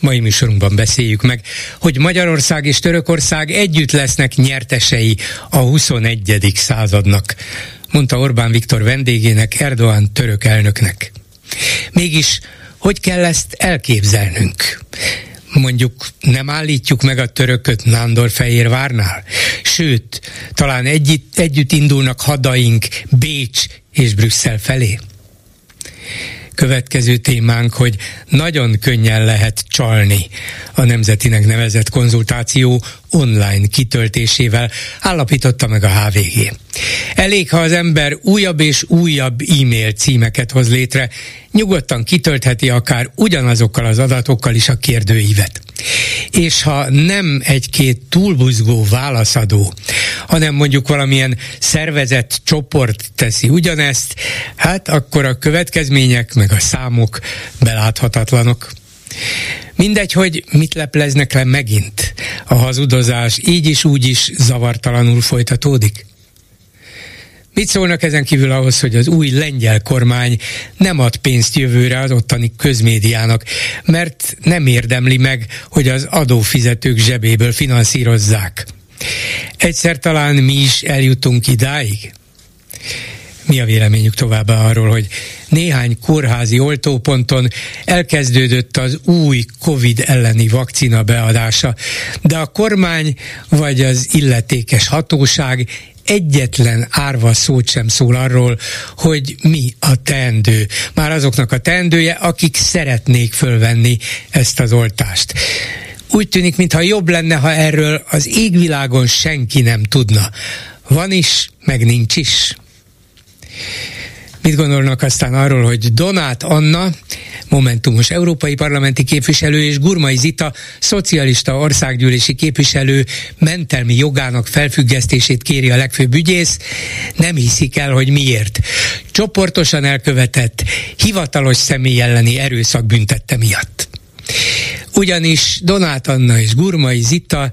Mai műsorunkban beszéljük meg, hogy Magyarország és Törökország együtt lesznek nyertesei a 21. századnak, mondta Orbán Viktor vendégének Erdoğan török elnöknek. Mégis, hogy kell ezt elképzelnünk? mondjuk nem állítjuk meg a törököt Nándorfehérvárnál? Sőt, talán együtt, együtt indulnak hadaink Bécs és Brüsszel felé? Következő témánk, hogy nagyon könnyen lehet csalni a nemzetinek nevezett konzultáció online kitöltésével, állapította meg a HVG. Elég, ha az ember újabb és újabb e-mail címeket hoz létre, nyugodtan kitöltheti akár ugyanazokkal az adatokkal is a kérdőívet. És ha nem egy-két túlbuzgó válaszadó, hanem mondjuk valamilyen szervezett csoport teszi ugyanezt, hát akkor a következmények meg a számok beláthatatlanok. Mindegy, hogy mit lepleznek le megint. A hazudozás így is úgy is zavartalanul folytatódik. Mit szólnak ezen kívül ahhoz, hogy az új lengyel kormány nem ad pénzt jövőre az ottani közmédiának, mert nem érdemli meg, hogy az adófizetők zsebéből finanszírozzák. Egyszer talán mi is eljutunk idáig? Mi a véleményük továbbá arról, hogy néhány kórházi oltóponton elkezdődött az új COVID elleni vakcina beadása, de a kormány vagy az illetékes hatóság egyetlen árva szót sem szól arról, hogy mi a teendő. Már azoknak a teendője, akik szeretnék fölvenni ezt az oltást. Úgy tűnik, mintha jobb lenne, ha erről az égvilágon senki nem tudna. Van is, meg nincs is. Mit gondolnak aztán arról, hogy Donát Anna, momentumos európai parlamenti képviselő és Gurmai Zita, szocialista országgyűlési képviselő mentelmi jogának felfüggesztését kéri a legfőbb ügyész, nem hiszik el, hogy miért. Csoportosan elkövetett, hivatalos személy elleni erőszak büntette miatt. Ugyanis Donát Anna és Gurmai Zita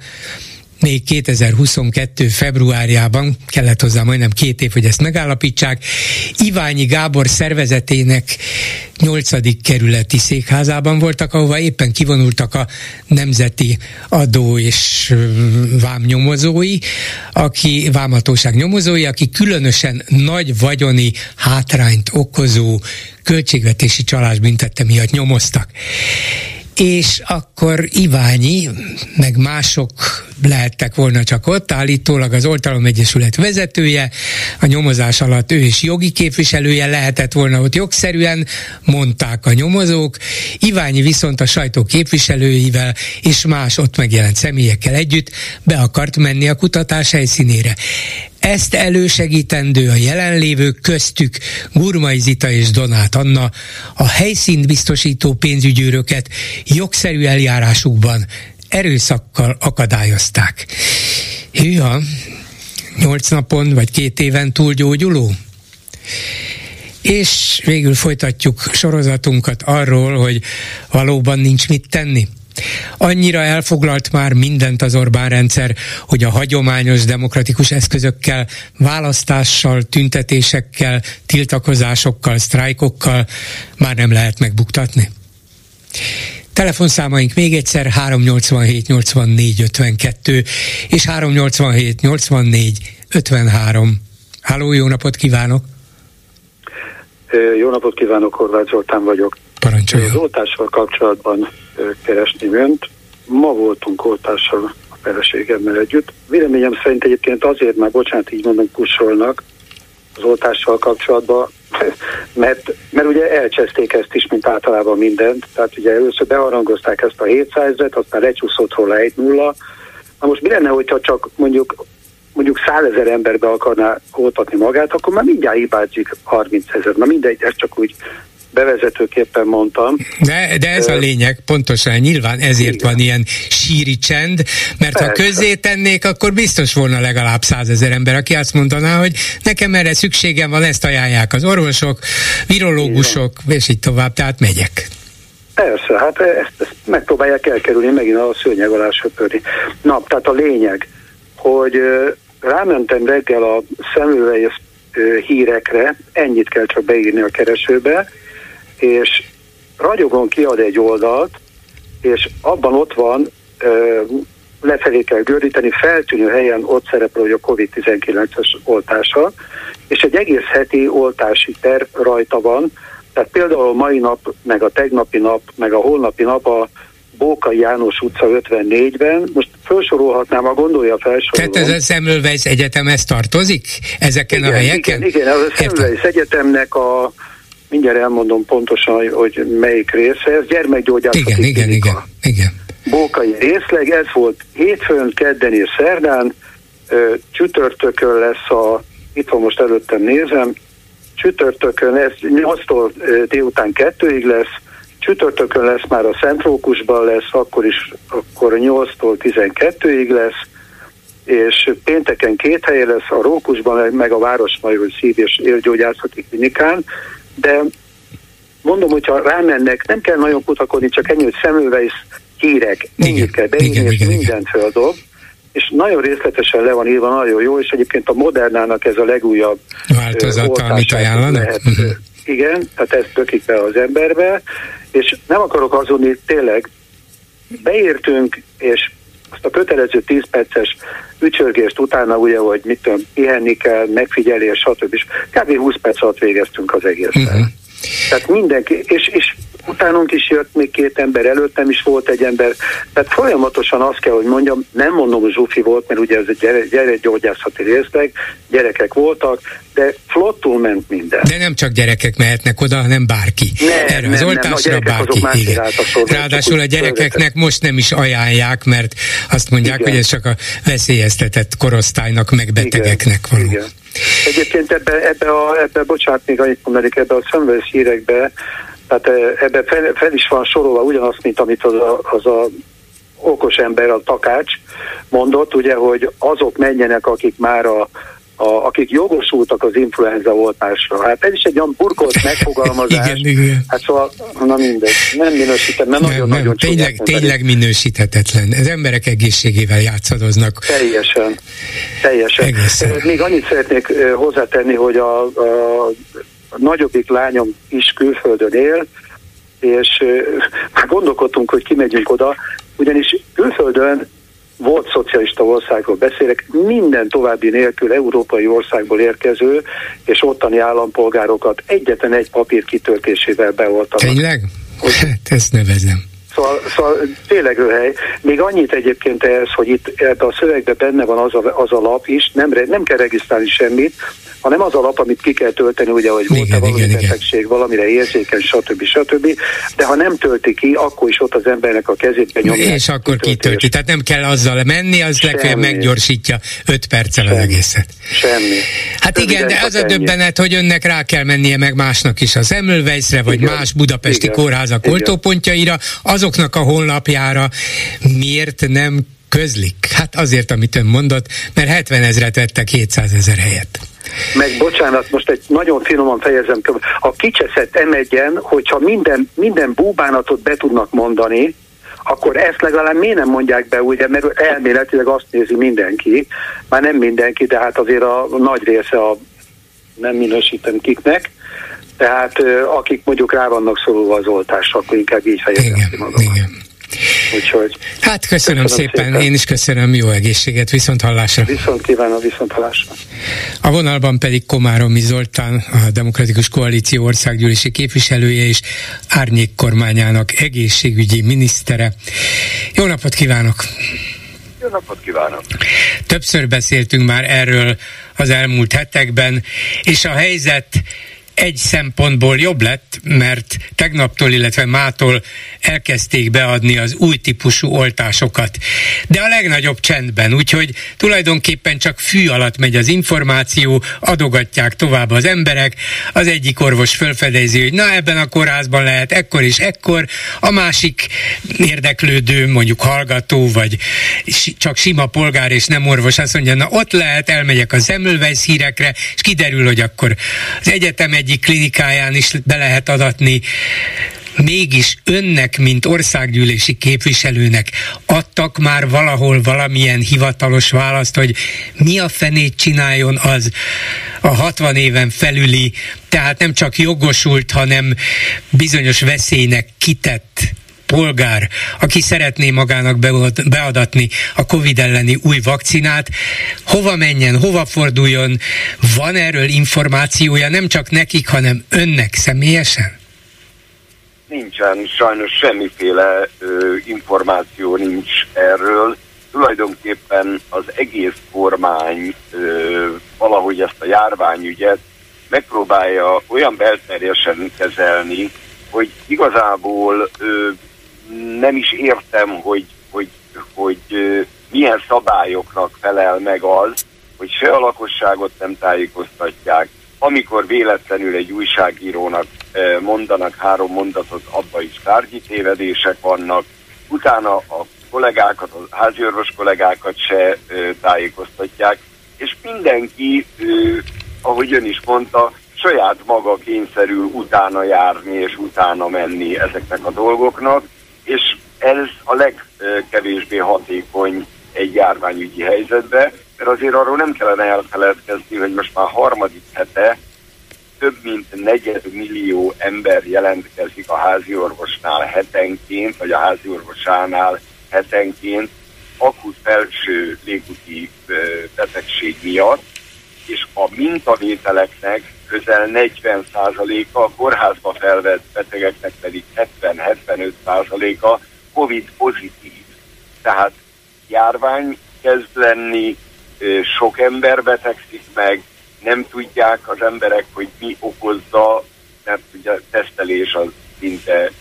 még 2022. februárjában, kellett hozzá majdnem két év, hogy ezt megállapítsák, Iványi Gábor szervezetének 8. kerületi székházában voltak, ahova éppen kivonultak a nemzeti adó és vámnyomozói, aki vámhatóság nyomozói, aki különösen nagy vagyoni hátrányt okozó költségvetési csalás miatt nyomoztak és akkor Iványi, meg mások lehettek volna csak ott, állítólag az Oltalom Egyesület vezetője, a nyomozás alatt ő is jogi képviselője lehetett volna ott jogszerűen, mondták a nyomozók, Iványi viszont a sajtó képviselőivel és más ott megjelent személyekkel együtt be akart menni a kutatás helyszínére. Ezt elősegítendő a jelenlévők köztük Gurmai Zita és Donát Anna a helyszínt biztosító pénzügyőröket jogszerű eljárásukban erőszakkal akadályozták. Hűha, nyolc napon vagy két éven túl gyógyuló? És végül folytatjuk sorozatunkat arról, hogy valóban nincs mit tenni. Annyira elfoglalt már mindent az Orbán rendszer, hogy a hagyományos demokratikus eszközökkel, választással, tüntetésekkel, tiltakozásokkal, sztrájkokkal már nem lehet megbuktatni. Telefonszámaink még egyszer 387 84 52 és 387 84 53. Háló, jó napot kívánok! Jó napot kívánok, Horváth Zoltán vagyok. Parancsoljon. Az oltással kapcsolatban keresni önt. Ma voltunk oltással a feleségemmel együtt. Véleményem szerint egyébként azért, már bocsánat, így mondom, kussolnak az oltással kapcsolatban, mert, mert ugye elcseszték ezt is, mint általában mindent. Tehát ugye először beharangozták ezt a 700-et, aztán lecsúszott róla 1 0 Na most mi lenne, hogyha csak mondjuk mondjuk százezer emberbe akarná oltatni magát, akkor már mindjárt hibázik 30 ezer. Na mindegy, ez csak úgy bevezetőképpen mondtam. De, de ez a lényeg, pontosan nyilván ezért Igen. van ilyen síri csend, mert Persze. ha közzé tennék, akkor biztos volna legalább százezer ember, aki azt mondaná, hogy nekem erre szükségem van, ezt ajánlják az orvosok, virológusok, Igen. és így tovább, tehát megyek. Persze, hát ezt, ezt megpróbálják elkerülni, megint a szőnyeg alá söpörni. Na, tehát a lényeg, hogy rámentem reggel a szemüvegész hírekre, ennyit kell csak beírni a keresőbe, és ragyogon kiad egy oldalt, és abban ott van, lefelé kell gördíteni, feltűnő helyen ott szerepel, hogy a COVID-19-es oltása, és egy egész heti oltási terv rajta van, tehát például a mai nap, meg a tegnapi nap, meg a holnapi nap a Bóka János utca 54-ben, most felsorolhatnám, a gondolja felsorolom. Tehát ez a Semmelweis Egyetemhez tartozik? Ezeken igen, a helyeken? Igen, igen, a Semmelweis Egyetemnek a mindjárt elmondom pontosan, hogy melyik része, ez gyermekgyógyászati Igen, igen, igen, igen. Bókai részleg, ez volt hétfőn, kedden és szerdán, csütörtökön lesz a, itt van most előttem nézem, csütörtökön ez 8-tól délután 2-ig lesz, csütörtökön lesz már a Szent Rókusban lesz, akkor is akkor 8-tól 12-ig lesz, és pénteken két helye lesz a Rókusban, meg a Városmajor Szív- és Élgyógyászati Klinikán, de mondom, hogyha rámennek, nem kell nagyon kutakodni, csak ennyi, hogy szemülve is hírek, ennyit kell beírni, és mindent földob, és nagyon részletesen le van írva, nagyon jó, és egyébként a Modernának ez a legújabb változata, amit ajánlanak. Lehet, uh-huh. Igen, tehát ezt tökik be az emberbe, és nem akarok azonni, tényleg beértünk, és azt a kötelező 10 perces ücsörgést utána ugye, hogy mit tudom, pihenni kell, megfigyelés, stb. Kb. 20 perc alatt végeztünk az egészet. Uh-huh. Tehát mindenki, és, és utánunk is jött még két ember, előttem is volt egy ember, tehát folyamatosan azt kell, hogy mondjam, nem mondom, hogy Zsufi volt, mert ugye ez egy gyere, gyerekgyógyászati részleg, gyerekek voltak, de flottul ment minden. De nem csak gyerekek mehetnek oda, hanem bárki. Nem, Erre az nem, oltásra nem, bárki. Igen. Ráadásul a gyerekeknek most nem is ajánlják, mert azt mondják, igen. hogy ez csak a veszélyeztetett korosztálynak, meg betegeknek való. Igen. Egyébként ebbe, ebbe, a, ebbe, bocsánat, még annyit mondanék, ebbe a szemvesz hírekbe, tehát ebbe fel, fel is van sorolva ugyanaz, mint amit az a, az a okos ember, a takács mondott, ugye, hogy azok menjenek, akik már a, a, akik jogosultak az influenza oltásra. Hát ez is egy olyan burkolt megfogalmazás. igen, igen. Hát szóval, na mindegy, nem minősítem, mert nagyon-nagyon tényleg, tényleg minősíthetetlen. Az emberek egészségével játszadoznak. Teljesen, teljesen. Egészen. Még annyit szeretnék hozzátenni, hogy a, a nagyobbik lányom is külföldön él, és már gondolkodtunk, hogy kimegyünk oda, ugyanis külföldön volt szocialista országról beszélek, minden további nélkül európai országból érkező és ottani állampolgárokat egyetlen egy papír kitöltésével beoltanak. Tényleg? Hát ezt nevezem. Szóval, szóval tényleg röhely. Még annyit egyébként ehhez, hogy itt ebbe a szövegben benne van az a, az a lap is, nem, nem kell regisztrálni semmit, hanem az a lap, amit ki kell tölteni, ugye, hogy volt-e valami igen, betegség, igen. valamire érzékeny, stb. stb. De ha nem tölti ki, akkor is ott az embernek a kezében nyomja. És akkor kitölti. Tehát nem kell azzal menni, az legfeljebb meggyorsítja 5 perccel Semmi. az egészet. Semmi. Hát Röviden igen, de az a döbbenet, hogy önnek rá kell mennie meg másnak is az Emölvejszre, vagy igen. más budapesti igen. kórházak igen. oltópontjaira, azoknak a honlapjára. Miért nem közlik? Hát azért, amit ön mondott, mert 70 ezret vettek 700 ezer helyet. Meg bocsánat, most egy nagyon finoman fejezem, a kicseszett emegyen, hogyha minden, minden búbánatot be tudnak mondani, akkor ezt legalább miért nem mondják be, ugye, mert elméletileg azt nézi mindenki, már nem mindenki, de hát azért a nagy része a nem minősítem kiknek, tehát akik mondjuk rá vannak szorulva az oltásra, akkor inkább így fejezem ki magam. Igen. Úgyhogy hát köszönöm, köszönöm szépen. szépen, én is köszönöm, jó egészséget, viszont hallásra. Viszont kívánom, viszont hallásra. A vonalban pedig Komáromi Zoltán, a Demokratikus Koalíció országgyűlési képviselője és Árnyék kormányának egészségügyi minisztere. Jó napot kívánok! Jó napot kívánok! Többször beszéltünk már erről az elmúlt hetekben, és a helyzet egy szempontból jobb lett, mert tegnaptól, illetve mától elkezdték beadni az új típusú oltásokat. De a legnagyobb csendben, úgyhogy tulajdonképpen csak fű alatt megy az információ, adogatják tovább az emberek, az egyik orvos felfedezi, hogy na ebben a kórházban lehet ekkor és ekkor, a másik érdeklődő, mondjuk hallgató, vagy csak sima polgár és nem orvos azt mondja, na ott lehet, elmegyek a Semmelweis hírekre, és kiderül, hogy akkor az egyetem egyik klinikáján is be lehet adatni. Mégis önnek, mint országgyűlési képviselőnek adtak már valahol valamilyen hivatalos választ, hogy mi a fenét csináljon az a 60 éven felüli, tehát nem csak jogosult, hanem bizonyos veszélynek kitett polgár, aki szeretné magának beadatni a Covid elleni új vakcinát, hova menjen, hova forduljon, van erről információja nem csak nekik, hanem önnek személyesen? Nincsen, sajnos semmiféle ö, információ nincs erről. Tulajdonképpen az egész kormány ö, valahogy ezt a járványügyet megpróbálja olyan belterjesen kezelni, hogy igazából ö, nem is értem, hogy, hogy, hogy milyen szabályoknak felel meg az, hogy se a lakosságot nem tájékoztatják, amikor véletlenül egy újságírónak mondanak három mondatot, abba is tárgyi tévedések vannak, utána a kollégákat, a háziorvos kollégákat se tájékoztatják, és mindenki, ahogy ön is mondta, saját maga kényszerül utána járni és utána menni ezeknek a dolgoknak, és ez a legkevésbé hatékony egy járványügyi helyzetbe, mert azért arról nem kellene elfeledkezni, hogy most már harmadik hete több mint negyed millió ember jelentkezik a házi orvosnál hetenként, vagy a házi orvosánál hetenként akut felső légúti betegség miatt, és a mintavételeknek közel 40%-a, a kórházba felvett betegeknek pedig 70-75%-a COVID pozitív. Tehát járvány kezd lenni, sok ember betegszik meg, nem tudják az emberek, hogy mi okozza, mert ugye tesztelés az szinte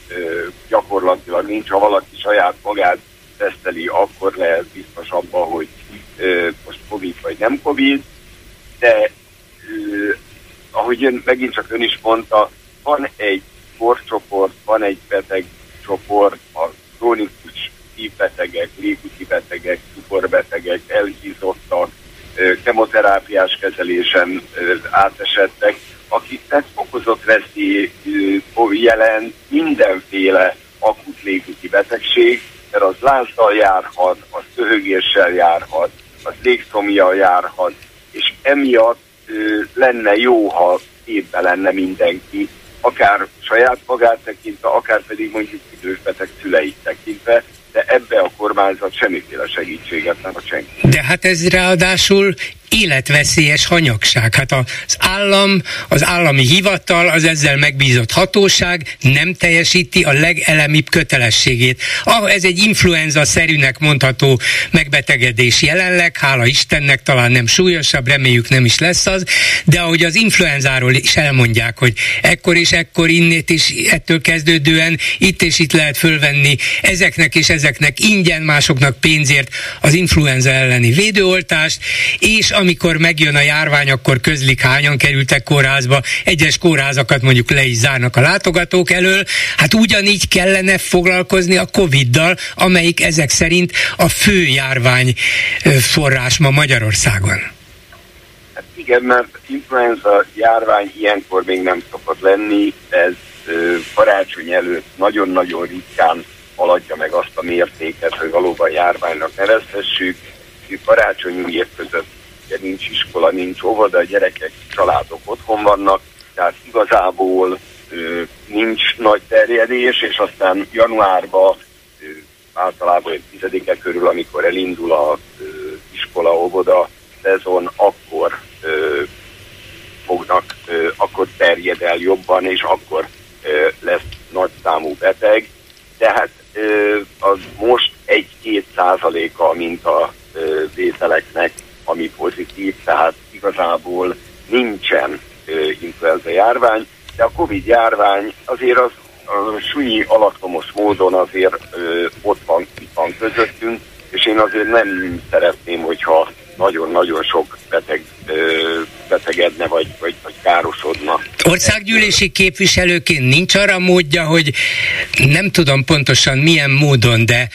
gyakorlatilag nincs, ha valaki saját magát teszteli, akkor lehet biztos abban, hogy most Covid vagy nem Covid, de ahogy ön, megint csak ön is mondta, van egy korcsoport, van egy beteg csoport, a krónikus szívbetegek, légúti betegek, cukorbetegek, elhízottak, kemoterápiás kezelésen átesettek, akiknek okozott veszély jelent mindenféle akut légúti betegség, mert az lázzal járhat, az köhögéssel járhat, az légszomjal járhat, és emiatt lenne jó, ha képbe lenne mindenki, akár saját magát tekintve, akár pedig mondjuk idősbeteg szüleit tekintve, de ebbe a kormányzat semmiféle segítséget nem a senki. De hát ez ráadásul életveszélyes hanyagság. Hát az állam, az állami hivatal, az ezzel megbízott hatóság nem teljesíti a legelemibb kötelességét. Ah, ez egy influenza-szerűnek mondható megbetegedés jelenleg, hála Istennek talán nem súlyosabb, reméljük nem is lesz az, de ahogy az influenzáról is elmondják, hogy ekkor és ekkor innét is ettől kezdődően itt és itt lehet fölvenni ezeknek és ezeknek ingyen, másoknak pénzért az influenza elleni védőoltást, és amikor megjön a járvány, akkor közlik hányan kerültek kórházba, egyes kórházakat mondjuk le is zárnak a látogatók elől, hát ugyanígy kellene foglalkozni a Covid-dal, amelyik ezek szerint a fő járvány forrás ma Magyarországon. Hát igen, mert influenza járvány ilyenkor még nem szokott lenni, ez karácsony előtt nagyon-nagyon ritkán haladja meg azt a mértéket, hogy valóban járványnak nevezhessük. Karácsonyi év között ugye nincs iskola, nincs óvoda, a gyerekek, családok otthon vannak, tehát igazából ö, nincs nagy terjedés, és aztán januárban ö, általában egy tizedike körül, amikor elindul a ö, iskola, óvoda szezon, akkor ö, fognak, ö, akkor terjed el jobban, és akkor ö, lesz nagy számú beteg. Tehát az most egy-két százaléka mint a vételeknek ami pozitív, tehát igazából nincsen influenza járvány, de a Covid járvány azért az a súlyi alatomos módon azért ö, ott van, itt van közöttünk, és én azért nem szeretném, hogyha nagyon-nagyon sok beteg ö, betegedne, vagy, vagy, vagy károsodna. Országgyűlési képviselőként nincs arra módja, hogy nem tudom pontosan milyen módon, de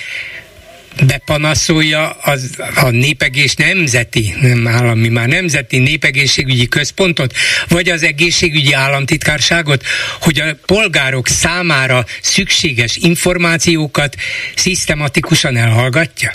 bepanaszolja az, a népegés nemzeti, nem állami, már nemzeti népegészségügyi központot, vagy az egészségügyi államtitkárságot, hogy a polgárok számára szükséges információkat szisztematikusan elhallgatja?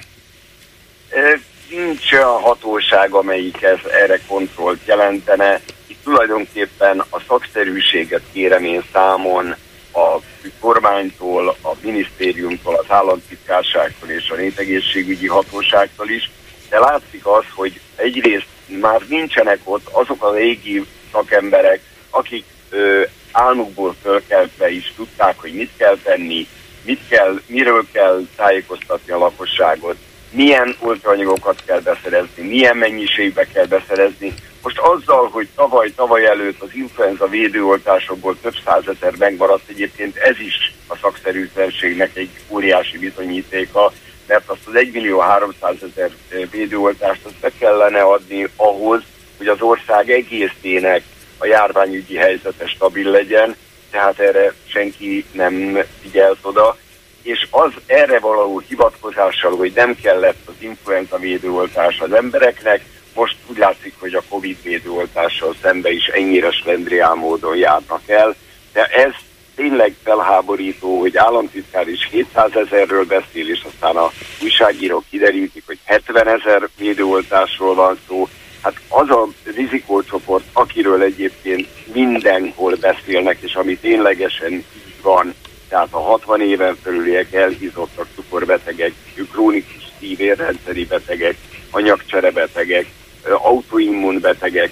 Nincs a hatóság, amelyik ez, erre kontrollt jelentene. Itt tulajdonképpen a szakszerűséget kérem én számon a kormánytól, a minisztériumtól, az államtitkárságtól és a népegészségügyi hatóságtól is, de látszik az, hogy egyrészt már nincsenek ott azok a régi szakemberek, akik ö, álmukból fölkeltve is tudták, hogy mit kell tenni, mit kell, miről kell tájékoztatni a lakosságot, milyen oltóanyagokat kell beszerezni, milyen mennyiségbe kell beszerezni. Most azzal, hogy tavaly, tavaly előtt az influenza védőoltásokból több százezer megmaradt, egyébként ez is a szakszerűtlenségnek egy óriási bizonyítéka, mert azt az 1 millió 300 ezer védőoltást azt be kellene adni ahhoz, hogy az ország egészének a járványügyi helyzete stabil legyen, tehát erre senki nem figyelt oda és az erre való hivatkozással, hogy nem kellett az influenza védőoltás az embereknek, most úgy látszik, hogy a Covid védőoltással szembe is ennyire slendrián módon járnak el, de ez tényleg felháborító, hogy államtitkár is 700 ezerről beszél, és aztán a újságírók kiderítik, hogy 70 ezer védőoltásról van szó. Hát az a rizikócsoport, akiről egyébként mindenhol beszélnek, és ami ténylegesen van, tehát a 60 éven felüliek elhízottak cukorbetegek, krónikus szívérrendszeri betegek, anyagcserebetegek, autoimmunbetegek,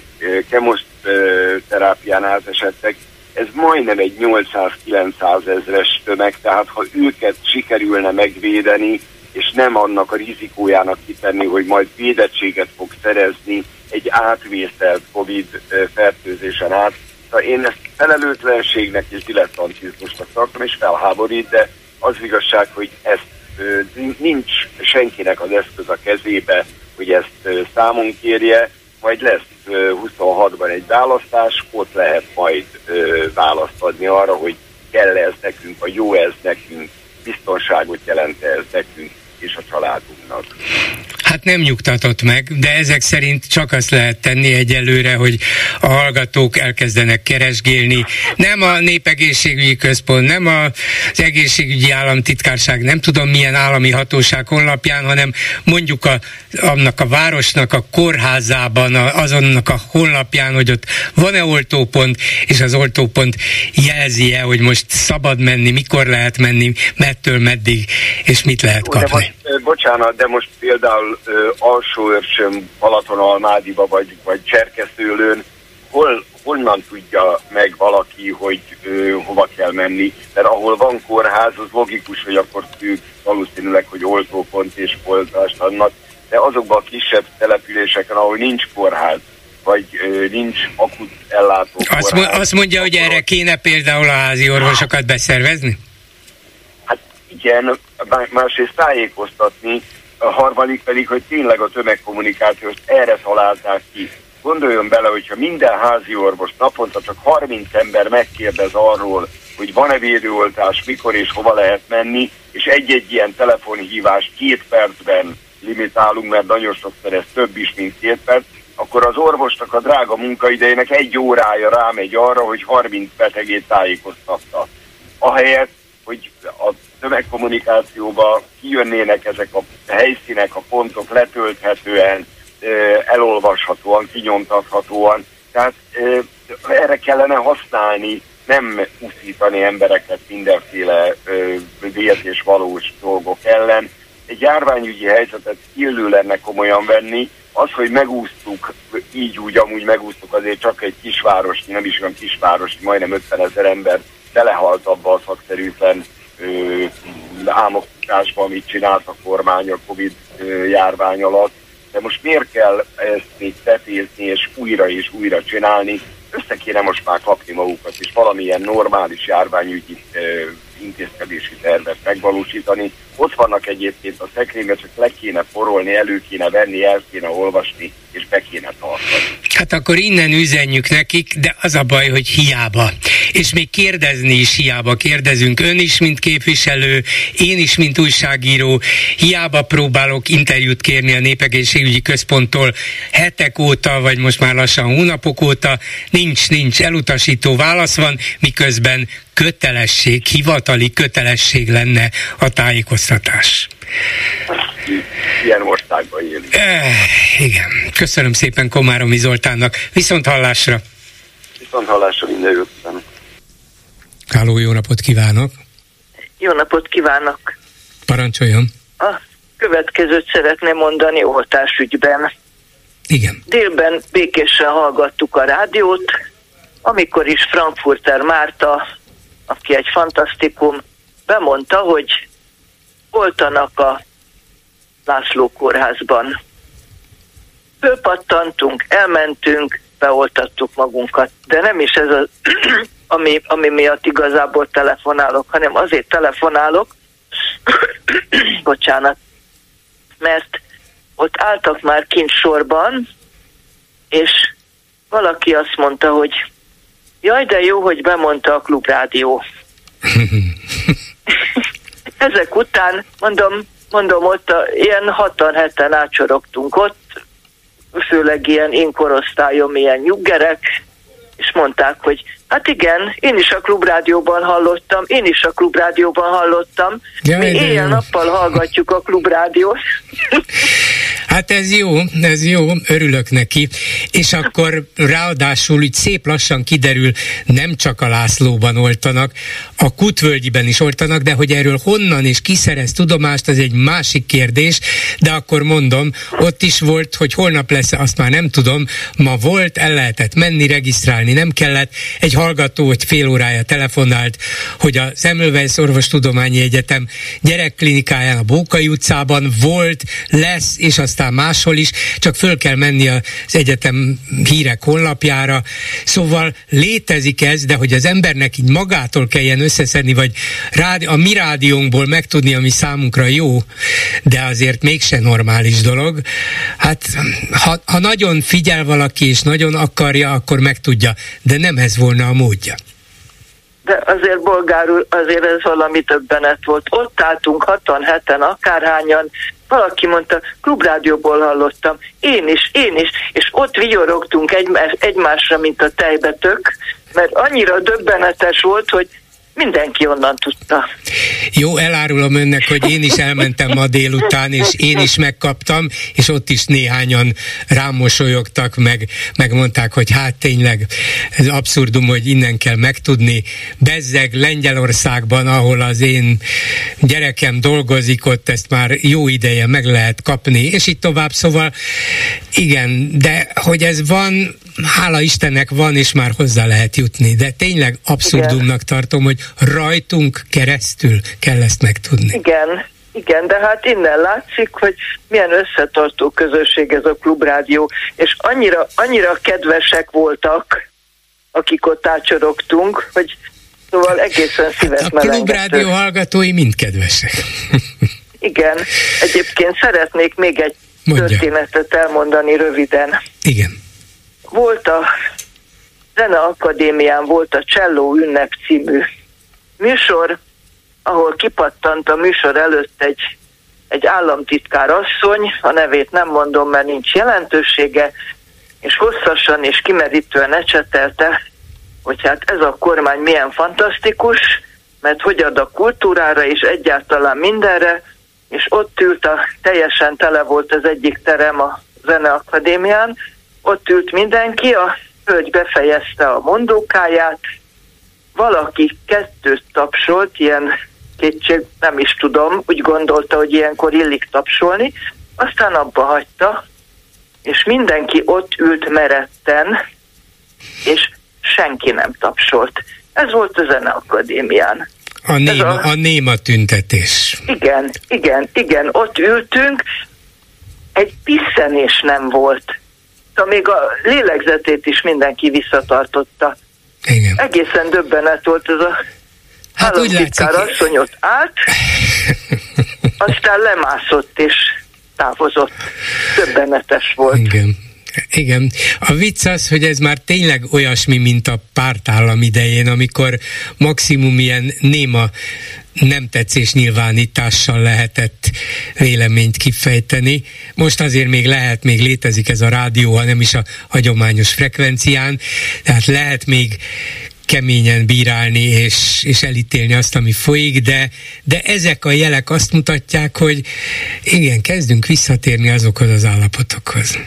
kemosterápián átesettek, ez majdnem egy 800-900 ezres tömeg, tehát ha őket sikerülne megvédeni, és nem annak a rizikójának kitenni, hogy majd védettséget fog szerezni egy átvészelt COVID fertőzésen át, én ezt felelőtlenségnek és dilettantizmusnak tartom, és felháborít, de az igazság, hogy ezt nincs senkinek az eszköz a kezébe, hogy ezt számon kérje, majd lesz 26-ban egy választás, ott lehet majd választ adni arra, hogy kell ez nekünk, vagy jó ez nekünk, biztonságot jelent ez nekünk és a családunknak. Hát nem nyugtatott meg, de ezek szerint csak azt lehet tenni egyelőre, hogy a hallgatók elkezdenek keresgélni. Nem a Népegészségügyi Központ, nem az Egészségügyi Államtitkárság, nem tudom milyen állami hatóság honlapján, hanem mondjuk a, annak a városnak a kórházában, azonnak a honlapján, hogy ott van-e oltópont, és az oltópont jelzi-e, hogy most szabad menni, mikor lehet menni, mettől meddig, és mit lehet kapni. Bocsánat, de most például alsóörsön, Balatonalmádiba vagy, vagy Cserkeszőlőn, hol, honnan tudja meg valaki, hogy ö, hova kell menni, mert ahol van kórház, az logikus, hogy akkor ők valószínűleg, hogy oltópont és oltást adnak, de azokban a kisebb településeken, ahol nincs kórház, vagy ö, nincs akut ellátó azt, kórház, azt mondja, hogy erre kéne például a házi orvosokat beszervezni? Igen, másrészt tájékoztatni, a harmadik pedig, hogy tényleg a tömegkommunikációt erre találták ki. Gondoljon bele, hogyha minden házi orvos naponta csak 30 ember megkérdez arról, hogy van-e védőoltás, mikor és hova lehet menni, és egy-egy ilyen telefonhívás két percben limitálunk, mert nagyon sokszor ez több is, mint két perc, akkor az orvosnak a drága munkaidejének egy órája rámegy arra, hogy 30 betegét tájékoztatta. Ahelyett, hogy a tömegkommunikációba kijönnének ezek a helyszínek, a pontok letölthetően, elolvashatóan, kinyomtathatóan. Tehát erre kellene használni, nem uszítani embereket mindenféle vélt és valós dolgok ellen. Egy járványügyi helyzetet illő lenne komolyan venni, az, hogy megúsztuk, így úgy amúgy megúsztuk azért csak egy kisváros, nem is olyan kisváros, majdnem 50 ezer ember belehalt abba a szakszerűtlen álmokításban, amit csinált a kormány a Covid járvány alatt. De most miért kell ezt még tetézni és újra és újra csinálni? össze kéne most már kapni magukat, és valamilyen normális járványügyi intézkedési tervet megvalósítani. Ott vannak egyébként a szekrénybe, csak le kéne porolni, elő kéne venni, el kéne olvasni, és be kéne tartani. Hát akkor innen üzenjük nekik, de az a baj, hogy hiába. És még kérdezni is hiába kérdezünk. Ön is, mint képviselő, én is, mint újságíró, hiába próbálok interjút kérni a Népegészségügyi Központtól hetek óta, vagy most már lassan hónapok óta. Nincs, nincs, elutasító válasz van, miközben kötelesség, hivatali kötelesség lenne a tájékoztatás. Ilyen országban élünk. Eh, igen. Köszönöm szépen Komáromi Zoltánnak. Viszont hallásra. Viszont hallásra minden jót. Háló, jó napot kívánok. Jó napot kívánok. Parancsoljon. A következőt szeretném mondani oltásügyben. Igen. Délben békésen hallgattuk a rádiót, amikor is Frankfurter Márta, aki egy fantasztikum, bemondta, hogy oltanak a László kórházban. Fölpattantunk, elmentünk, beoltattuk magunkat, de nem is ez az, ami, ami miatt igazából telefonálok, hanem azért telefonálok, bocsánat, mert ott álltak már kint sorban, és valaki azt mondta, hogy jaj, de jó, hogy bemondta a klubrádió. Ezek után, mondom, mondom, ott a, ilyen hatan heten átsorogtunk ott, főleg ilyen én korosztályom, ilyen nyuggerek, és mondták, hogy hát igen, én is a klubrádióban hallottam, én is a klubrádióban hallottam. Jaj, Mi éjjel-nappal hallgatjuk a klubrádiót. Hát ez jó, ez jó, örülök neki. És akkor ráadásul úgy szép lassan kiderül, nem csak a Lászlóban oltanak, a Kutvölgyiben is oltanak, de hogy erről honnan és ki szerez tudomást, az egy másik kérdés, de akkor mondom, ott is volt, hogy holnap lesz, azt már nem tudom, ma volt, el lehetett menni, regisztrálni nem kellett, egy hallgató, hogy fél órája telefonált, hogy a Semmelweis Orvostudományi Egyetem gyerekklinikáján a Bókai utcában volt, lesz, és aztán máshol is, csak föl kell menni az egyetem hírek honlapjára. Szóval létezik ez, de hogy az embernek így magától kelljen összeszedni, vagy rádi, a mi rádiónkból megtudni, ami számunkra jó, de azért mégse normális dolog. Hát ha, ha nagyon figyel valaki és nagyon akarja, akkor megtudja, de nem ez volna a módja. De azért bolgárul, azért ez valami többenet volt. Ott álltunk hatan, heten, akárhányan, valaki mondta, klubrádióból hallottam, én is, én is, és ott vigyorogtunk egymás, egymásra, mint a tejbetök, mert annyira döbbenetes volt, hogy Mindenki onnan tudta. Jó, elárulom önnek, hogy én is elmentem ma délután, és én is megkaptam, és ott is néhányan rám mosolyogtak, meg, megmondták, hogy hát tényleg ez abszurdum, hogy innen kell megtudni. Bezzeg Lengyelországban, ahol az én gyerekem dolgozik, ott ezt már jó ideje meg lehet kapni, és itt tovább, szóval igen, de hogy ez van, hála Istennek van, és már hozzá lehet jutni, de tényleg abszurdumnak tartom, hogy rajtunk keresztül kell ezt megtudni. Igen, igen, de hát innen látszik, hogy milyen összetartó közösség ez a klubrádió, és annyira, annyira kedvesek voltak, akik ott ácsorogtunk, hogy szóval egészen szíves hát A klubrádió hallgatói mind kedvesek. Igen, egyébként szeretnék még egy Mondja. történetet elmondani röviden. Igen volt a Zene Akadémián volt a Cselló ünnep című műsor, ahol kipattant a műsor előtt egy, egy államtitkár asszony, a nevét nem mondom, mert nincs jelentősége, és hosszasan és kimerítően ecsetelte, hogy hát ez a kormány milyen fantasztikus, mert hogy ad a kultúrára és egyáltalán mindenre, és ott ült a, teljesen tele volt az egyik terem a Zeneakadémián, ott ült mindenki, a hölgy befejezte a mondókáját, valaki kettőt tapsolt, ilyen kétség, nem is tudom, úgy gondolta, hogy ilyenkor illik tapsolni, aztán abba hagyta, és mindenki ott ült meretten, és senki nem tapsolt. Ez volt a Zeneakadémián. A néma, a, a néma tüntetés. Igen, igen, igen, ott ültünk, egy piszenés nem volt még a lélegzetét is mindenki visszatartotta. Igen. Egészen döbbenet volt ez a hát úgy látszik, asszony ott állt, aztán lemászott és távozott. Döbbenetes volt. Igen. Igen. A vicc az, hogy ez már tényleg olyasmi, mint a pártállam idején, amikor maximum ilyen néma nem tetszés nyilvánítással lehetett véleményt kifejteni. Most azért még lehet, még létezik ez a rádió, ha nem is a hagyományos frekvencián, tehát lehet még keményen bírálni és, és elítélni azt, ami folyik, de, de ezek a jelek azt mutatják, hogy igen, kezdünk visszatérni azokhoz az állapotokhoz.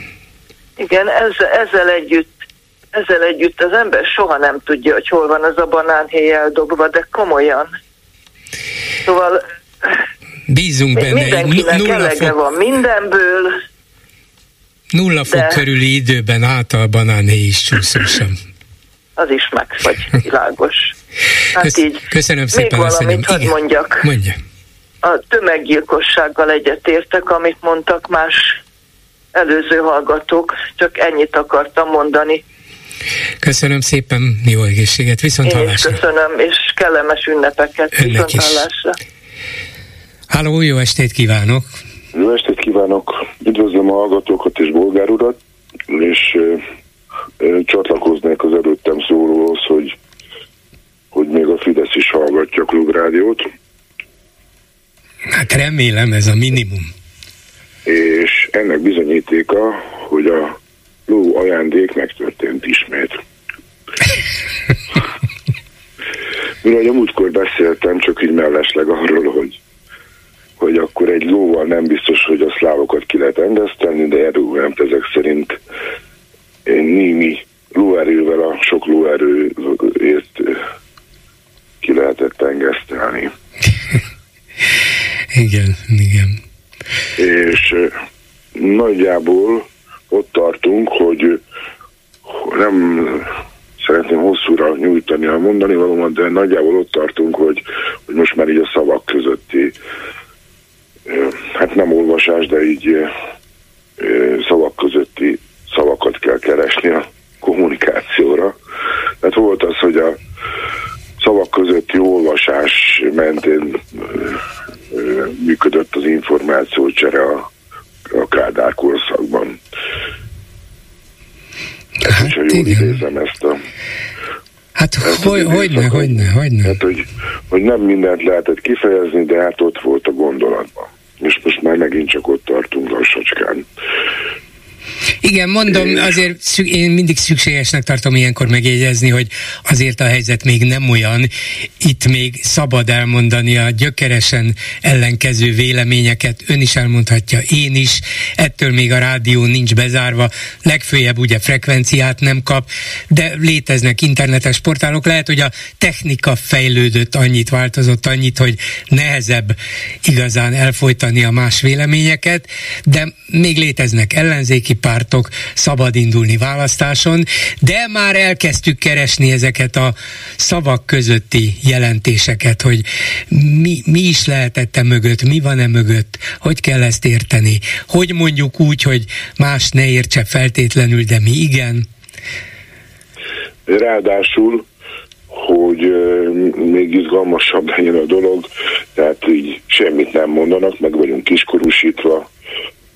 Igen, ezzel, ezzel együtt ezzel együtt az ember soha nem tudja, hogy hol van az a banánhéj eldobva, de komolyan. Szóval Bízunk benne. Mindenkinek nulla elege fok, van mindenből. Nulla fok de... körüli időben által a is csúszósan. Az is megfagy, világos. Hát Kösz, így. Köszönöm szépen. Még valamit hadd mondjak. Mondja. A tömeggyilkossággal egyetértek, amit mondtak más előző hallgatók, csak ennyit akartam mondani. Köszönöm szépen, jó egészséget, viszont Én hallásra. köszönöm, és kellemes ünnepeket, Önnek viszont is. hallásra. Háló, jó estét kívánok! Jó estét kívánok! Üdvözlöm a hallgatókat és bolgár urat, és ö, ö, csatlakoznék az előttem szólóhoz, hogy, hogy még a Fidesz is hallgatja a klubrádiót. Hát remélem, ez a minimum és ennek bizonyítéka, hogy a ló ajándék megtörtént ismét. Mert a múltkor beszéltem, csak így mellesleg arról, hogy, hogy akkor egy lóval nem biztos, hogy a szlávokat ki lehet engesztelni, de erővel ezek szerint némi lóerővel a sok lóerőért ki lehetett engesztelni. igen, igen és nagyjából ott tartunk, hogy nem szeretném hosszúra nyújtani a mondani valómat, de nagyjából ott tartunk, hogy, hogy most már így a szavak közötti, hát nem olvasás, de így szavak közötti szavakat kell keresni a kommunikációra. Tehát volt az, hogy a szavak közötti olvasás mentén működött az információcsere a, a Kádár korszakban. Hát, hát jól igen. idézem ezt a Hát hogy, hogyne, hogyne, hogyne. Hát, hogy, hogy nem mindent lehetett kifejezni, de hát ott volt a gondolatban. És most már megint csak ott tartunk lassacskán. Igen, mondom, azért én mindig szükségesnek tartom ilyenkor megjegyezni, hogy azért a helyzet még nem olyan, itt még szabad elmondani a gyökeresen ellenkező véleményeket, ön is elmondhatja, én is, ettől még a rádió nincs bezárva, legfőjebb ugye frekvenciát nem kap, de léteznek internetes portálok, lehet, hogy a technika fejlődött annyit, változott annyit, hogy nehezebb igazán elfolytani a más véleményeket, de még léteznek ellenzéki pártok, szabad indulni választáson, de már elkezdtük keresni ezeket a szavak közötti jelentéseket, hogy mi, mi is lehetett mögött, mi van e mögött, hogy kell ezt érteni, hogy mondjuk úgy, hogy más ne értse feltétlenül, de mi igen. Ráadásul hogy még izgalmasabb legyen a dolog, tehát így semmit nem mondanak, meg vagyunk kiskorúsítva,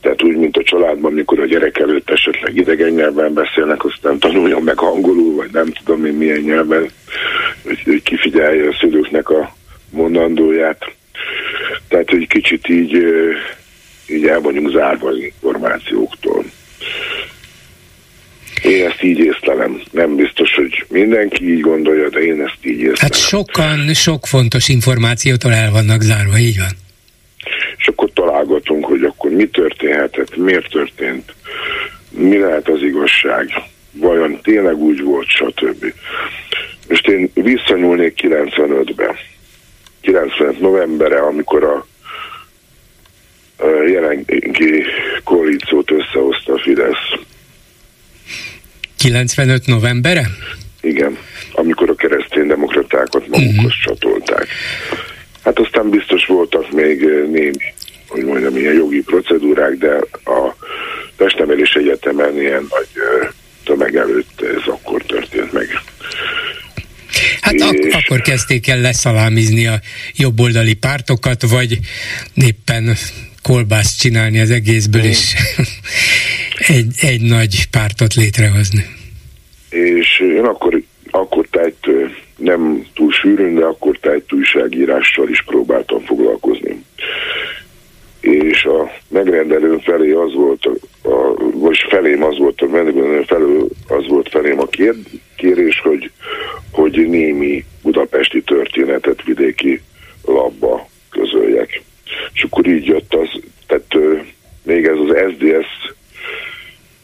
tehát úgy, mint a családban, mikor a gyerek előtt esetleg idegen nyelven beszélnek, aztán tanuljon meg angolul, vagy nem tudom én milyen nyelven, hogy, hogy kifigyelje a szülőknek a mondandóját. Tehát, hogy kicsit így, így el vagyunk zárva az információktól. Én ezt így észlelem. Nem biztos, hogy mindenki így gondolja, de én ezt így észlelem. Hát sokan, sok fontos információtól el vannak zárva, így van és akkor mi történhetett, miért történt, mi lehet az igazság, vajon tényleg úgy volt, stb. Most én visszanyúlnék 95-be. 95 novembere, amikor a jelenlegi koalíciót összehozta a Fidesz. 95 novembere? Igen, amikor a kereszténydemokratákat magukhoz uh-huh. csatolták. Hát aztán biztos voltak még némi, hogy mondjam, ilyen jogi procedúrák, de a Pestemelés Egyetemen ilyen nagy tömeg előtt ez akkor történt meg. Hát és... ak- akkor kezdték el leszalámizni a jobboldali pártokat, vagy éppen kolbászt csinálni az egészből, hmm. és egy, egy nagy pártot létrehozni. És én akkor, akkor tájt nem túl sűrűn, de akkor tájt újságírással is próbáltam foglalkozni. És a megrendelő felé az volt, a, a, vagy felém az volt, a megrendelő felé az volt felém a kér, kérés, hogy, hogy némi budapesti történetet vidéki labba közöljek. És akkor így jött az, tehát még ez az SDS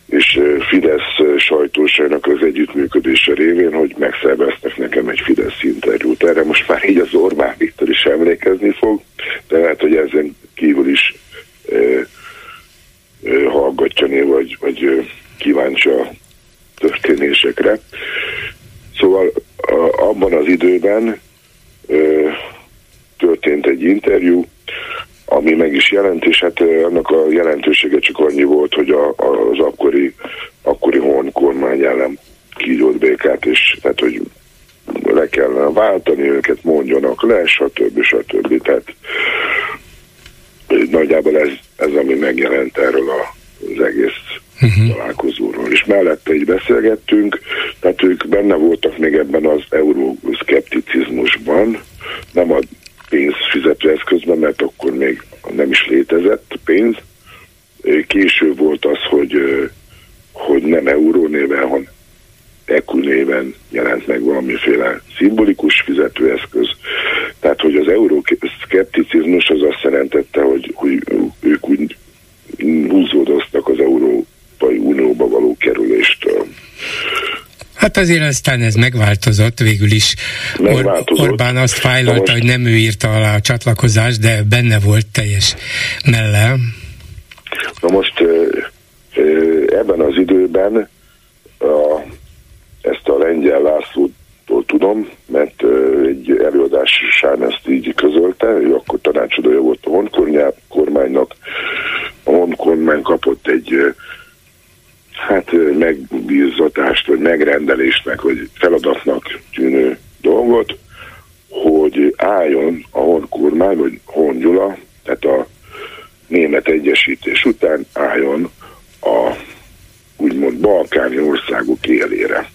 és Fidesz sajtósának az együttműködése révén, hogy megszerveztek nekem egy Fidesz interjút. Erre most már így az Orbán Viktor is emlékezni fog, de lehet, hogy ezen kívül is e, e, hallgatja vagy, vagy kíváncsi a történésekre. Szóval a, abban az időben e, történt egy interjú, ami meg is jelent, és hát annak a jelentősége csak annyi volt, hogy a, az akkori, akkori Horn kormány ellen kígyót békát, és tehát, hogy le kellene váltani őket, mondjanak le, stb. stb. Tehát nagyjából ez, ez ami megjelent erről a, az egész uh-huh. találkozóról. És mellette így beszélgettünk, tehát ők benne voltak még ebben az euroszkepticizmusban, nem a pénzfizető eszközben, mert akkor még nem is létezett pénz. Később volt az, hogy, hogy nem euró néven, hanem EKU néven jelent meg valamiféle szimbolikus fizetőeszköz. Tehát, hogy az euroszkepticizmus az azt jelentette, hogy, hogy ők úgy húzódoztak az Európai Unióba való kerüléstől. Hát azért aztán ez megváltozott végül is. Megváltozott. Or- Orbán azt fájlalta, most... hogy nem ő írta alá a csatlakozást, de benne volt teljes melle. Na most ebben az időben a, ezt a lengyel Lászlótól tudom, mert egy előadásán ezt így közölte, ő akkor tanácsadója volt a honkormánynak. A honkormány kapott egy hát megbízatást, vagy megrendelésnek, vagy feladatnak tűnő dolgot, hogy álljon a Hon kormány, vagy Hon Gyula, tehát a német egyesítés után álljon a úgymond balkáni országok élére.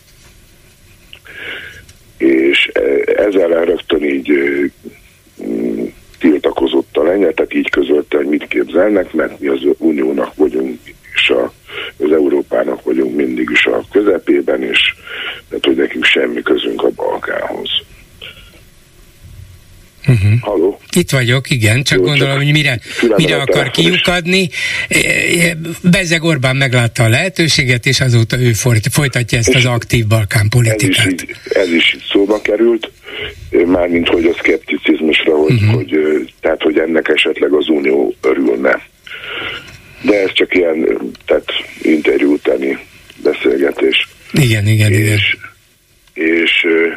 És e, ezzel rögtön így tiltakozott a lengyel, tehát így közölte, hogy mit képzelnek, mert mi az uniónak vagyunk, és a az Európának vagyunk mindig is a közepében, és tehát, hogy nekünk semmi közünk a Balkánhoz. Uh-huh. Halló? Itt vagyok, igen, csak Jó, gondolom, csak hogy mire, mire akar kiukadni. Bezeg Orbán meglátta a lehetőséget, és azóta ő folytatja ezt az aktív Balkán politikát. Ez is, ez is szóba került, mármint hogy a szkepticizmusra, hogy, uh-huh. hogy, tehát, hogy ennek esetleg az Unió örülne de ez csak ilyen, tehát interjú utáni beszélgetés. Igen, igen, és, igen. És ö,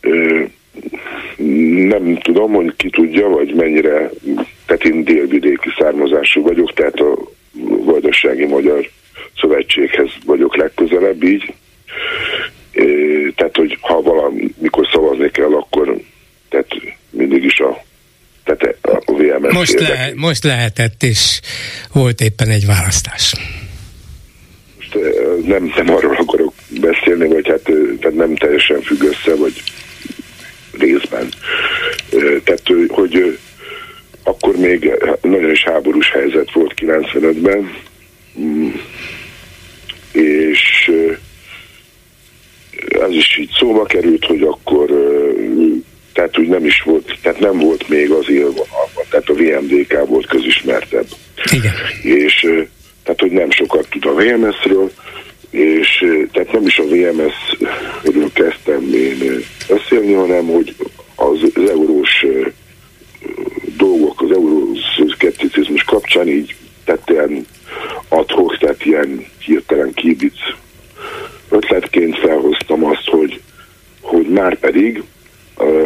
ö, nem tudom, hogy ki tudja, vagy mennyire, tehát én délvidéki származású vagyok, tehát a Vajdasági Magyar Szövetséghez vagyok legközelebb így. Tehát, hogy ha valamikor szavazni kell, akkor tehát mindig is a tehát a VMS most, le, most lehetett, és volt éppen egy választás. Most nem, nem arról akarok beszélni, vagy hát nem teljesen függ össze, vagy részben. Tehát, hogy akkor még nagyon is háborús helyzet volt 95-ben, mm, és ez is így szóba került, hogy akkor tehát úgy nem is volt, tehát nem volt még az élvonalban, tehát a VMDK volt közismertebb. Igen. És tehát, hogy nem sokat tud a VMS-ről, és tehát nem is a VMS-ről kezdtem én beszélni, hanem hogy az, eurós dolgok, az eurós szkepticizmus kapcsán így tehát ilyen adhok, tehát ilyen hirtelen kibic ötletként felhoztam azt, hogy, hogy már pedig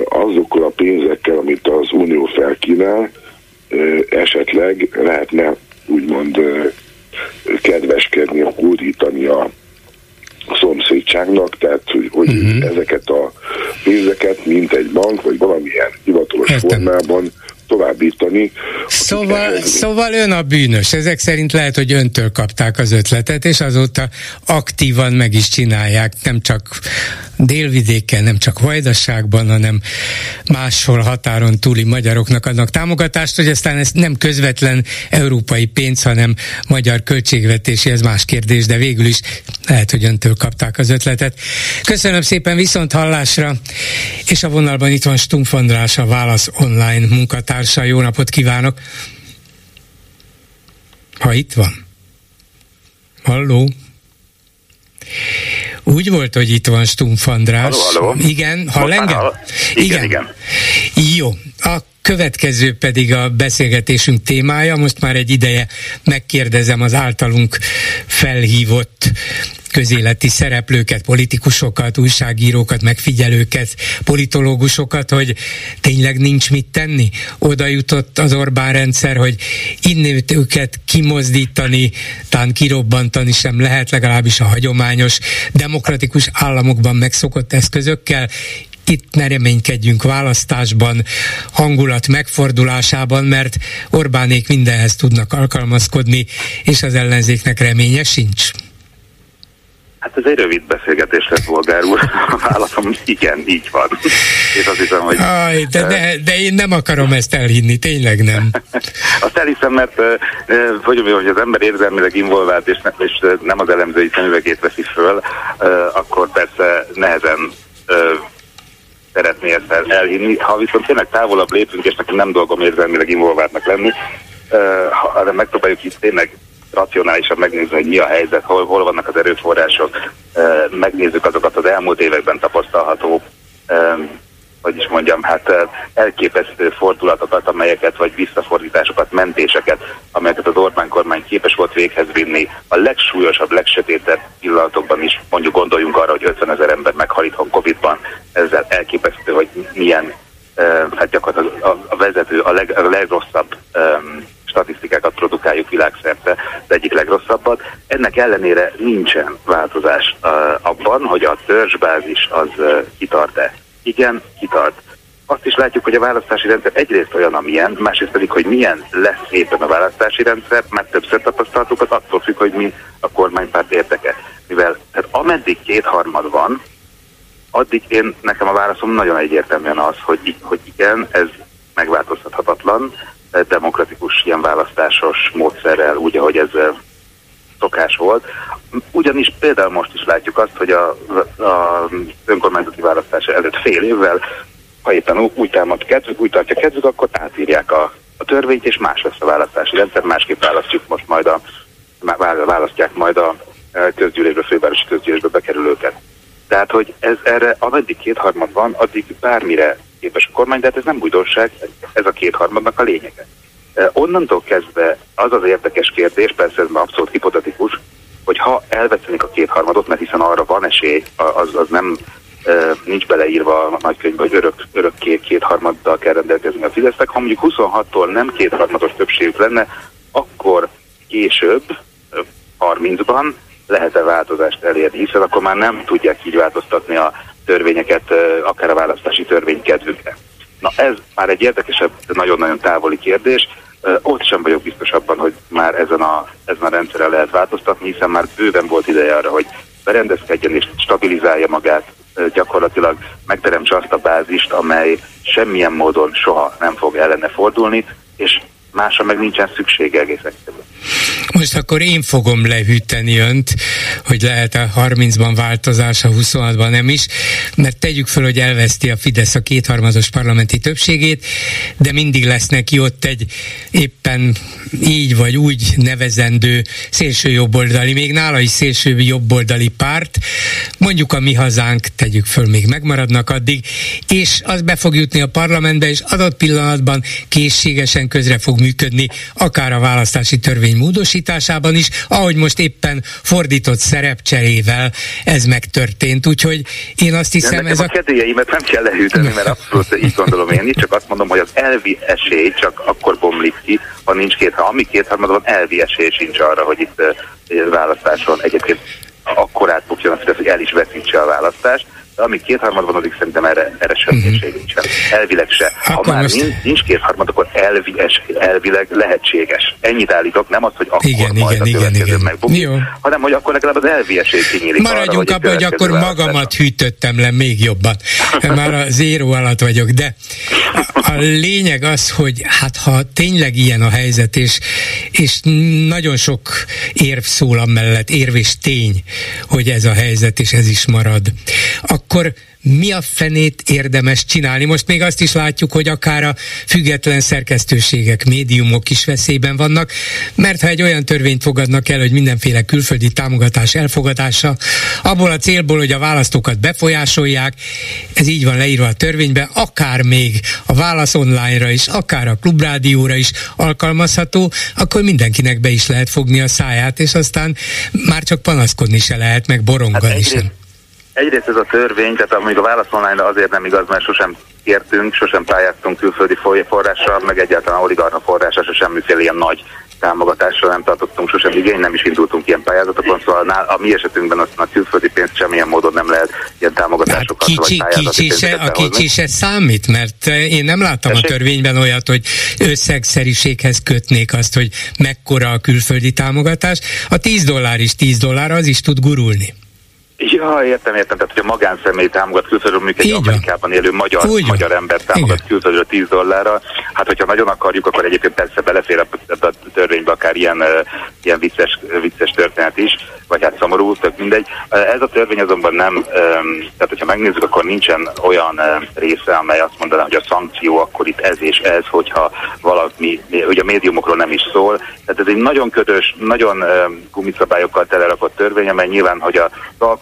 azokkal a pénzekkel, amit az Unió felkínál, esetleg lehetne úgymond növekedni, hódítani a szomszédságnak, tehát hogy, hogy uh-huh. ezeket a pénzeket, mint egy bank, vagy valamilyen hivatalos Értem. formában továbbítani. Szóval, szóval ön a bűnös. Ezek szerint lehet, hogy öntől kapták az ötletet, és azóta aktívan meg is csinálják, nem csak délvidéken, nem csak Vajdaságban, hanem máshol határon túli magyaroknak adnak támogatást, hogy aztán ez nem közvetlen európai pénz, hanem magyar költségvetési, ez más kérdés, de végül is lehet, hogy öntől kapták az ötletet. Köszönöm szépen viszont hallásra, és a vonalban itt van Stumpf András, a Válasz Online munkatársa. Jó napot kívánok! Ha itt van. Halló? Úgy volt, hogy itt van Stumpf András. Halló, halló. Igen, hall engem? Igen, igen, igen. Jó, a következő pedig a beszélgetésünk témája. Most már egy ideje megkérdezem az általunk felhívott közéleti szereplőket, politikusokat, újságírókat, megfigyelőket, politológusokat, hogy tényleg nincs mit tenni. Oda jutott az Orbán rendszer, hogy innét őket kimozdítani, talán kirobbantani sem lehet, legalábbis a hagyományos demokratikus államokban megszokott eszközökkel, itt ne reménykedjünk választásban, hangulat megfordulásában, mert Orbánék mindenhez tudnak alkalmazkodni, és az ellenzéknek reménye sincs. Hát ez egy rövid beszélgetés lett, Volgár úr. A válaszom igen, így van. És azt hiszem, hogy... Aj, de, de, de én nem akarom ezt elhinni, tényleg nem. azt elhiszem, mert hogy, hogy az ember érzelmileg involvált, és, ne, és nem az elemzői szemüvegét veszi föl, akkor persze nehezen szeretné ezt elhinni. Ha viszont tényleg távolabb lépünk, és nekem nem dolgom érzelmileg involváltnak lenni, ha megpróbáljuk itt tényleg racionálisan megnézni, hogy mi a helyzet, hol, hol vannak az erőforrások, megnézzük azokat az elmúlt években tapasztalható hogy is mondjam, hát elképesztő fordulatokat, amelyeket, vagy visszafordításokat, mentéseket, amelyeket az Orbán kormány képes volt véghez vinni a legsúlyosabb, legsötétebb pillanatokban is, mondjuk gondoljunk arra, hogy 50 ezer ember meghal itthon Covid-ban, ezzel elképesztő, hogy milyen, hát gyakorlatilag a, a vezető, a, leg, a legrosszabb um, statisztikákat produkáljuk világszerte, az egyik legrosszabbat. Ennek ellenére nincsen változás uh, abban, hogy a törzsbázis az uh, kitart-e. Igen, kitart. Azt is látjuk, hogy a választási rendszer egyrészt olyan, amilyen, másrészt pedig, hogy milyen lesz éppen a választási rendszer, mert többször tapasztaltuk, az attól függ, hogy mi a kormánypárt érdeke. Mivel tehát ameddig kétharmad van, addig én, nekem a válaszom nagyon egyértelműen az, hogy, hogy igen, ez megváltoztathatatlan, demokratikus ilyen választásos módszerrel, úgy, ahogy ez szokás volt. Ugyanis például most is látjuk azt, hogy a, a önkormányzati választása előtt fél évvel, ha éppen úgy támad kedvük, úgy tartja kedvük, akkor átírják a, a törvényt, és más lesz a választási rendszer, másképp választjuk most majd a, választják majd a közgyűlésbe, fővárosi közgyűlésbe bekerülőket. Tehát, hogy ez erre, ameddig kétharmad van, addig bármire képes a kormány, de hát ez nem újdonság, ez a kétharmadnak a lényege. Onnantól kezdve az az érdekes kérdés, persze ez már abszolút hipotetikus, hogy ha elvesztenik a kétharmadot, mert hiszen arra van esély, az, az nem nincs beleírva a nagykönyvbe, hogy örök, örök két, kétharmaddal kell rendelkezni a Fidesznek. Ha mondjuk 26-tól nem kétharmados többségük lenne, akkor később, 30-ban lehet-e változást elérni, hiszen akkor már nem tudják így változtatni a törvényeket, akár a választási törvény kedvükre. Na ez már egy érdekesebb, nagyon-nagyon távoli kérdés. Ott sem vagyok biztos abban, hogy már ezen a, ezen a rendszeren lehet változtatni, hiszen már bőven volt ideje arra, hogy berendezkedjen és stabilizálja magát, gyakorlatilag megteremtse azt a bázist, amely semmilyen módon soha nem fog ellene fordulni, és másra meg nincsen szüksége egész egyszerűen. Most akkor én fogom lehűteni önt, hogy lehet a 30-ban változás, a 26-ban nem is, mert tegyük föl, hogy elveszti a Fidesz a kétharmados parlamenti többségét, de mindig lesz neki ott egy éppen így vagy úgy nevezendő szélső jobboldali, még nála is szélső jobboldali párt, mondjuk a mi hazánk, tegyük föl, még megmaradnak addig, és az be fog jutni a parlamentbe, és adott pillanatban készségesen közre fog működni, akár a választási törvény módosítás, alakításában is, ahogy most éppen fordított szerepcserével ez megtörtént. Úgyhogy én azt hiszem, ez a... a kedélyeimet nem kell lehűteni, mert abszolút így gondolom én. Itt csak azt mondom, hogy az elvi esély csak akkor bomlik ki, ha nincs két, ha ami kétharmad van, elvi esély sincs arra, hogy itt uh, választáson egyébként akkorát bukjon az, hogy el is veszítse a választást amíg kétharmad van, addig szerintem erre, erre sem uh-huh. nincsen. Elvileg se. Ha akkor már most... nincs, kétharmad, akkor elvies, elvileg lehetséges. Ennyit állítok, nem az, hogy akkor igen, majd igen, a igen, igen. megbukik, hanem hogy akkor legalább az elvieség kinyílik. Maradjunk abban, hogy akkor magamat hűtöttem le még jobban. Már a zéró alatt vagyok, de a lényeg az, hogy hát ha tényleg ilyen a helyzet, és, és nagyon sok érv szól amellett, érv és tény, hogy ez a helyzet, és ez is marad, akkor mi a fenét érdemes csinálni? Most még azt is látjuk, hogy akár a független szerkesztőségek, médiumok is veszélyben vannak, mert ha egy olyan törvényt fogadnak el, hogy mindenféle külföldi támogatás elfogadása, abból a célból, hogy a választókat befolyásolják, ez így van leírva a törvényben, akár még a válasz online-ra is, akár a klubrádióra is alkalmazható, akkor mindenkinek be is lehet fogni a száját, és aztán már csak panaszkodni se lehet, meg borongani hát sem egyrészt ez a törvény, tehát amíg a válasz online azért nem igaz, mert sosem kértünk, sosem pályáztunk külföldi folyással, meg egyáltalán oligarna forrásra, se semmiféle ilyen nagy támogatásra nem tartottunk sosem igény, nem is indultunk ilyen pályázatokon, szóval a mi esetünkben azt a külföldi pénzt semmilyen módon nem lehet ilyen támogatásokat hát kicsi, vagy kicsi se, A kicsi se számít, mert én nem láttam Tessék? a törvényben olyat, hogy összegszeriséghez kötnék azt, hogy mekkora a külföldi támogatás. A 10 dollár is 10 dollár, az is tud gurulni. Ja, értem, értem. Tehát, hogy a magánszemély támogat külföldről, mondjuk egy Amerikában élő magyar, magyar ember támogat Igen. külföldről 10 dollárra. Hát, hogyha nagyon akarjuk, akkor egyébként persze belefér a, a törvénybe akár ilyen, ilyen vicces, vicces történet is, vagy hát szomorú, tök mindegy. Ez a törvény azonban nem, tehát hogyha megnézzük, akkor nincsen olyan része, amely azt mondaná, hogy a szankció akkor itt ez és ez, hogyha valami, hogy a médiumokról nem is szól. Tehát ez egy nagyon ködös, nagyon gumiszabályokkal telerakott törvény, amely nyilván, hogy a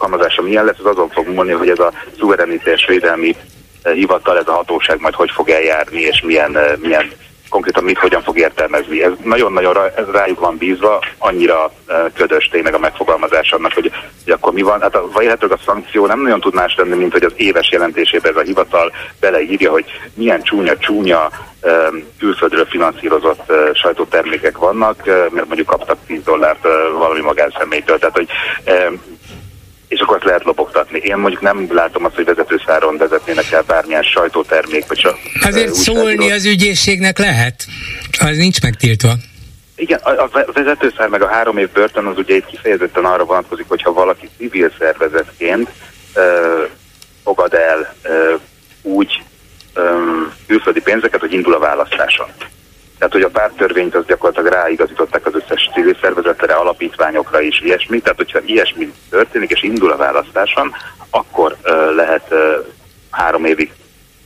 alkalmazása milyen lesz, az azon fog múlni, hogy ez a szuverenitás védelmi eh, hivatal, ez a hatóság majd hogy fog eljárni, és milyen, eh, milyen konkrétan mit, hogyan fog értelmezni. Ez nagyon-nagyon ez rájuk van bízva, annyira eh, ködös tényleg a megfogalmazás annak, hogy, hogy akkor mi van. Hát a, vélhetőleg a szankció nem nagyon tud más lenni, mint hogy az éves jelentésében ez a hivatal beleírja, hogy milyen csúnya-csúnya külföldről finanszírozott sajtótermékek vannak, mert mondjuk kaptak 10 dollárt valami magánszemélytől. Tehát, hogy és akkor azt lehet lopogtatni. Én mondjuk nem látom azt, hogy vezetőszáron vezetnének el bármilyen sajtótermék. Vagy so, Azért szólni az ügyészségnek lehet, az nincs megtiltva. Igen, a vezetőszár meg a három év börtön az ugye itt kifejezetten arra vonatkozik, hogyha valaki civil szervezetként uh, fogad el uh, úgy um, külföldi pénzeket, hogy indul a választáson. Tehát, hogy a párttörvényt az gyakorlatilag ráigazították az összes civil szervezetre, alapítványokra is, ilyesmi. Tehát, hogyha ilyesmi történik és indul a választáson, akkor uh, lehet uh, három évig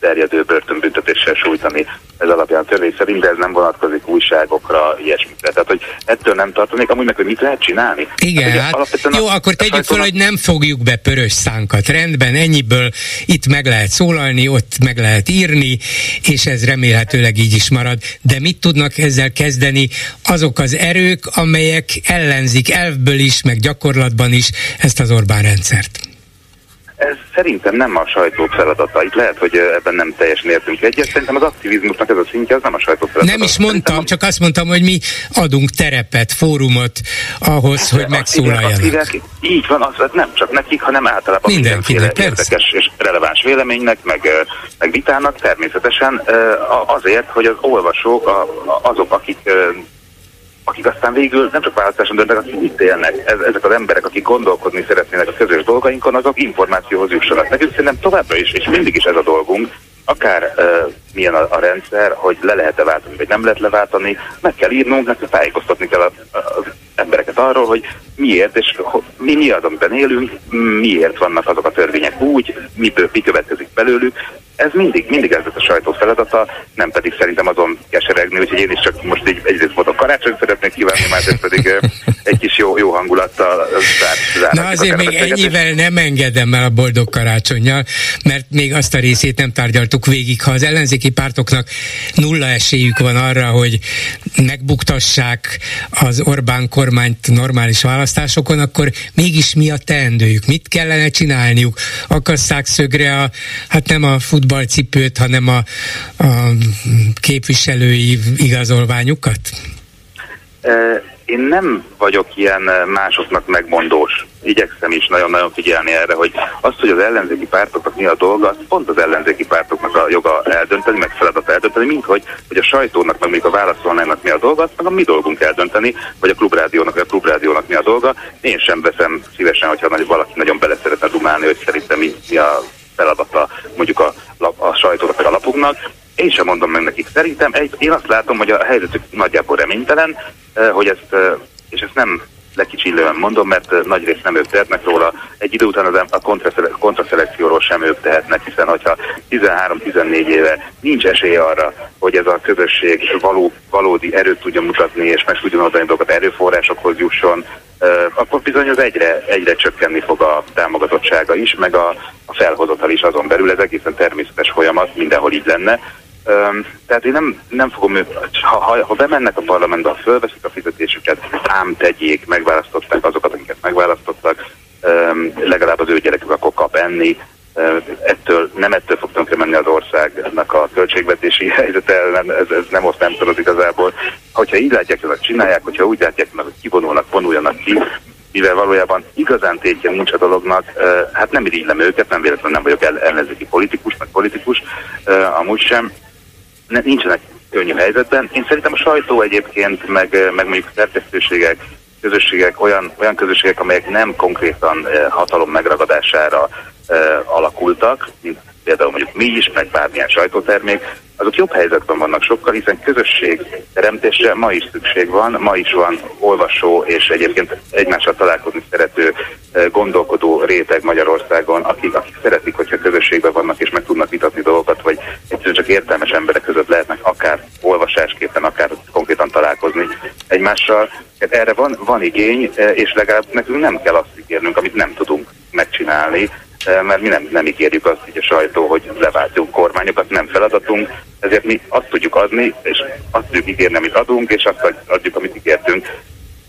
terjedő börtönbüntetéssel sújtani ez alapján törvény szerint, de ez nem vonatkozik újságokra, ilyesmikre. Tehát, hogy ettől nem tartanék, amúgy meg, hogy mit lehet csinálni? Igen, hát, hát jó, a, akkor tegyük fel, hogy nem fogjuk be pörös szánkat. Rendben, ennyiből itt meg lehet szólalni, ott meg lehet írni, és ez remélhetőleg így is marad. De mit tudnak ezzel kezdeni azok az erők, amelyek ellenzik elvből is, meg gyakorlatban is ezt az Orbán rendszert? Ez szerintem nem a sajtó feladata. Itt lehet, hogy ebben nem teljesen értünk egyet. Szerintem az aktivizmusnak ez a szintje, az nem a sajtó feladata. Nem is mondtam, szerintem csak azt mondtam, hogy mi adunk terepet, fórumot ahhoz, hát, hogy megszólaljanak. Így van, az nem csak nekik, hanem általában mindenféle érdekes és releváns véleménynek, meg, meg vitának természetesen azért, hogy az olvasók, azok, akik akik aztán végül nem csak választáson döntenek, akik itt élnek, ez, ezek az emberek, akik gondolkodni szeretnének a közös dolgainkon, azok információhoz jussanak. Nekünk szerintem továbbra is, és mindig is ez a dolgunk, akár uh, milyen a, a rendszer, hogy le lehet-e váltani, vagy nem lehet leváltani, meg kell írnunk, nekünk tájékoztatni kell az embereket arról, hogy miért, és mi, mi az, amiben élünk, miért vannak azok a törvények úgy, mi, mi következik belőlük, ez mindig, mindig ez a sajtó feladata, nem pedig szerintem azon keseregni, úgyhogy én is csak most így egyrészt boldog karácsonyt szeretnék kívánni, másrészt pedig egy kis jó, jó hangulattal zár, Na azért még ennyivel nem engedem el a boldog karácsonyjal, mert még azt a részét nem tárgyaltuk végig. Ha az ellenzéki pártoknak nulla esélyük van arra, hogy megbuktassák az Orbán kormány, kormányt normális választásokon, akkor mégis mi a teendőjük? Mit kellene csinálniuk? Akasszák szögre a, hát nem a futballcipőt, hanem a, a képviselői igazolványukat? Én nem vagyok ilyen másoknak megmondós. Igyekszem is nagyon-nagyon figyelni erre, hogy azt, hogy az ellenzéki pártoknak mi a dolga, az pont az ellenzéki pártoknak a joga eldönteni, meg feladat eldönteni, mint hogy, hogy a sajtónak, meg még a válaszolnának mi a dolga, meg a mi dolgunk eldönteni, vagy a klubrádiónak, vagy a klubrádiónak mi a dolga. Én sem veszem szívesen, hogyha valaki nagyon bele szeretne dumálni, hogy szerintem mi, mi a feladata mondjuk a, a sajtónak, vagy a lapoknak. Én sem mondom meg nekik. Szerintem egy, én azt látom, hogy a helyzetük nagyjából reménytelen, hogy ezt, és ezt nem lekicsillően mondom, mert eh, nagyrészt nem ők tehetnek róla. Egy idő után az a kontraszelekcióról sem ők tehetnek, hiszen hogyha 13-14 éve nincs esély arra, hogy ez a közösség való, valódi erőt tudja mutatni, és meg tudjon oldani dolgokat erőforrásokhoz jusson, akkor bizony az egyre, egyre csökkenni fog a támogatottsága is, meg a, a felhozatal is azon belül. Ez egészen természetes folyamat, mindenhol így lenne. Tehát én nem, nem fogom ha, ha, ha bemennek a parlamentbe, fölveszik a fizetésüket, ám tegyék, megválasztották azokat, akiket megválasztottak, legalább az ő gyerekük akkor kap enni, ettől, nem ettől fog tönkre az országnak a költségvetési helyzete, nem, ez, ez nem oszt nem tudod igazából. Hogyha így látják, hogy csinálják, hogyha úgy látják hogy kivonulnak, vonuljanak ki, mivel valójában igazán tétje nincs a dolognak, hát nem irigylem őket, nem véletlenül nem vagyok ellenzéki politikus, meg politikus, amúgy sem, ne, nincsenek könnyű helyzetben. Én szerintem a sajtó egyébként, meg, meg mondjuk szerkesztőségek, közösségek, olyan, olyan közösségek, amelyek nem konkrétan eh, hatalom megragadására eh, alakultak, mint például mondjuk mi is, meg bármilyen sajtótermék, azok jobb helyzetben vannak sokkal, hiszen közösség teremtésre ma is szükség van, ma is van olvasó és egyébként egymással találkozni szerető gondolkodó réteg Magyarországon, akik, akik szeretik, hogyha közösségben vannak és meg tudnak vitatni dolgokat, vagy egyszerűen csak értelmes emberek között lehetnek akár olvasásképpen, akár konkrétan találkozni egymással. Hát erre van, van igény, és legalább nekünk nem kell azt ígérnünk, amit nem tudunk megcsinálni, mert mi nem, nem ígérjük azt, hogy a sajtó, hogy leváltjuk kormányokat, nem feladatunk, ezért mi azt tudjuk adni, és azt tudjuk ígérni, amit adunk, és azt adjuk, amit ígértünk.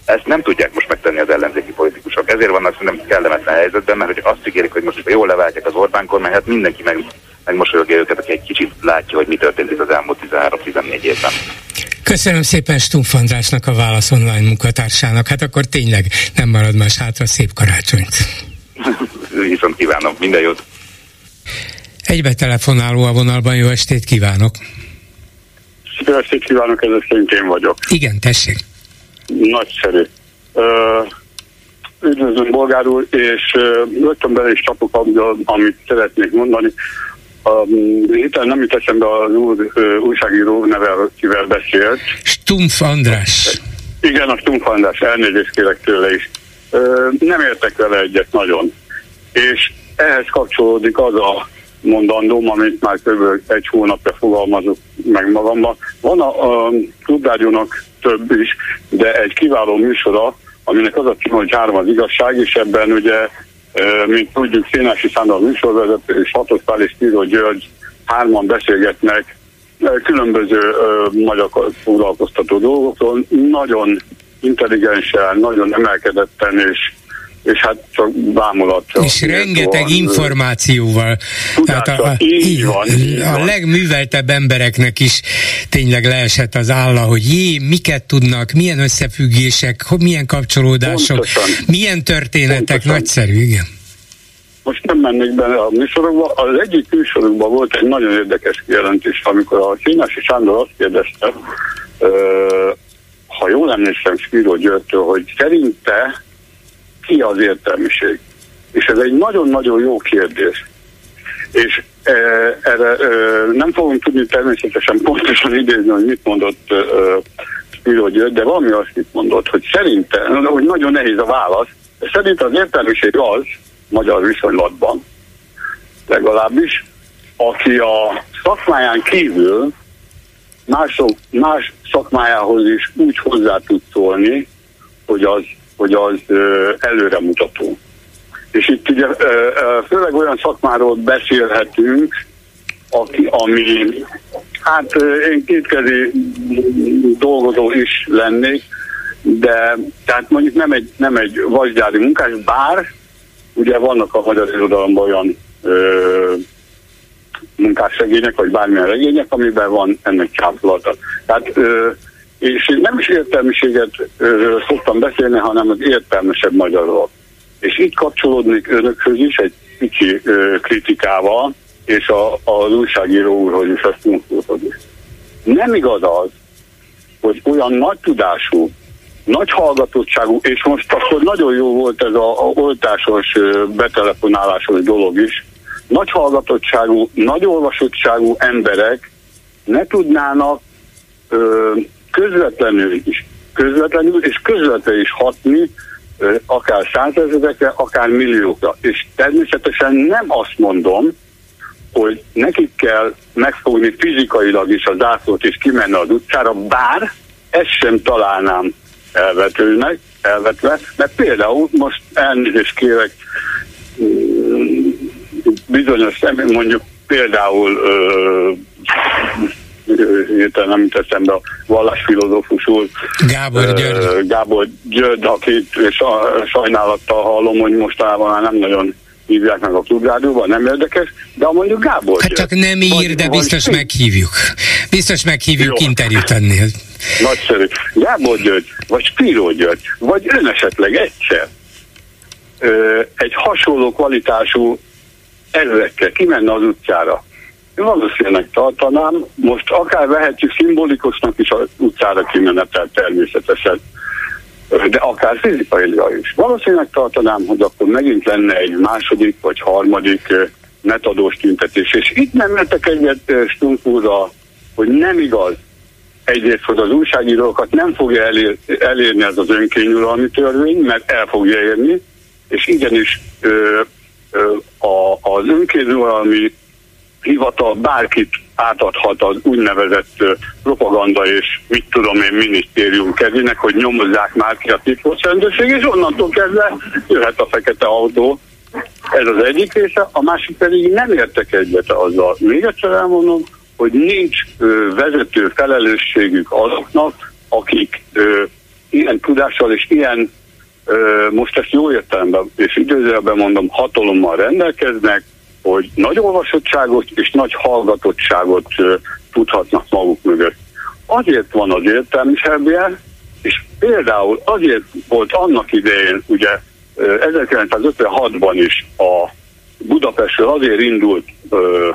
Ezt nem tudják most megtenni az ellenzéki politikusok. Ezért vannak szerintem kellemetlen helyzetben, mert hogy azt ígérik, hogy most jól leváltják az Orbán kormány, hát mindenki meg, megmosolyogja őket, aki egy kicsit látja, hogy mi történt itt az elmúlt 13-14 évben. Köszönöm szépen Stumpf Andrásnak a Válasz Online munkatársának. Hát akkor tényleg nem marad más hátra, szép karácsonyt. Viszont kívánom, minden jót. Egybe telefonáló a vonalban, jó estét kívánok! Jó estét kívánok, ez szerint én vagyok. Igen, tessék. Nagyszerű. Uh, üdvözlöm Bolgár úr, és uh, rögtön bele is csapok, amit szeretnék mondani. Um, héten nem jut eszembe az úr uh, újságíró neve, akivel beszélt. Stumpf András. Igen, a Stumpf András, elnézést kérek tőle is. Nem értek vele egyet nagyon. És ehhez kapcsolódik az a mondandóm, amit már kb. egy hónapja fogalmazok meg magamban. Van a, a klubrádiónak több is, de egy kiváló műsora, aminek az a cím, hogy három az igazság, és ebben ugye, mint tudjuk, Szénási Sándor műsorvezető és Hatos Pál és Tíró György hárman beszélgetnek különböző magyar foglalkoztató dolgokról, nagyon intelligensen, nagyon emelkedetten és és hát csak bámulatra. És rengeteg van, információval. Tehát a, a, így van, így a van. legműveltebb embereknek is tényleg leesett az álla, hogy jé, miket tudnak, milyen összefüggések, milyen kapcsolódások, Pontosan. milyen történetek, Pontosan. nagyszerű, igen. Most nem mennék bele a műsorokba. Az egyik műsorokban volt egy nagyon érdekes kijelentés, amikor a Kényási Sándor azt kérdezte, ha jól emlékszem Spiro Györgytől, hogy szerinte ki az értelmiség? És ez egy nagyon-nagyon jó kérdés. És e, erre e, nem fogom tudni természetesen pontosan idézni, hogy mit mondott e, Spiro György, de valami azt mit mondott, hogy szerintem, hogy nagyon nehéz a válasz, de szerint az értelmiség az, magyar viszonylatban legalábbis, aki a szakmáján kívül mások, más szakmájához is úgy hozzá tud szólni, hogy az hogy az előremutató. És itt ugye főleg olyan szakmáról beszélhetünk, aki, ami, hát én kétkezi dolgozó is lennék, de tehát mondjuk nem egy, nem egy vasgyári munkás, bár ugye vannak a magyar irodalomban olyan munkásregények, vagy bármilyen regények, amiben van ennek csápolata. Tehát ö, és én nem is értelmiséget ö, szoktam beszélni, hanem az értelmesebb magyarról. És itt kapcsolódnék önökhöz is egy kicsi ö, kritikával, és a, az újságíró úrhoz is, ezt is. Nem igaz az, hogy olyan nagy tudású, nagy hallgatottságú, és most akkor nagyon jó volt ez a, a oltásos, betelefonálásos dolog is, nagy hallgatottságú, nagy olvasottságú emberek ne tudnának ö, közvetlenül is, közvetlenül és közvetlenül is hatni ö, akár százezerekre, akár milliókra. És természetesen nem azt mondom, hogy nekik kell megfogni fizikailag is a zászlót és kimenni az utcára, bár ezt sem találnám elvetőnek, elvetve, mert például most elnézést kérek bizonyos mondjuk például hirtelen nem jut eszembe a vallásfilozófus úr Gábor György. Gábor György, akit sajnálattal hallom, hogy mostanában már nem nagyon hívják meg a klubrádióban, nem érdekes, de mondjuk Gábor Hát csak nem ír, vagy, de biztos vagy meghívjuk. Biztos meghívjuk interjút adni. Nagyszerű. Gábor György, vagy Spiro György, vagy ön esetleg egyszer ö, egy hasonló kvalitású ezrekkel kimenne az utcára. Én valószínűleg tartanám, most akár vehetjük szimbolikusnak is az utcára kimenetel természetesen de akár fizikailag is. Valószínűleg tartanám, hogy akkor megint lenne egy második vagy harmadik netadós tüntetés. És itt nem értek egyet Stunkúra, hogy nem igaz egyrészt, hogy az újságírókat nem fogja elér, elérni ez az önkényuralmi törvény, mert el fogja érni, és igenis ö, a, az önkényuralmi hivatal bárkit átadhat az úgynevezett propaganda és mit tudom én minisztérium kezének, hogy nyomozzák már ki a titkosrendőrség, és onnantól kezdve jöhet a fekete autó. Ez az egyik része, a másik pedig nem értek egyet azzal. Még egyszer elmondom, hogy nincs ö, vezető felelősségük azoknak, akik ö, ilyen tudással és ilyen, most ezt jó értelemben és időzőben mondom, hatalommal rendelkeznek, hogy nagy olvasottságot és nagy hallgatottságot tudhatnak maguk mögött. Azért van az értelmisebbje, és például azért volt annak idején, ugye 1956-ban is a Budapestről azért indult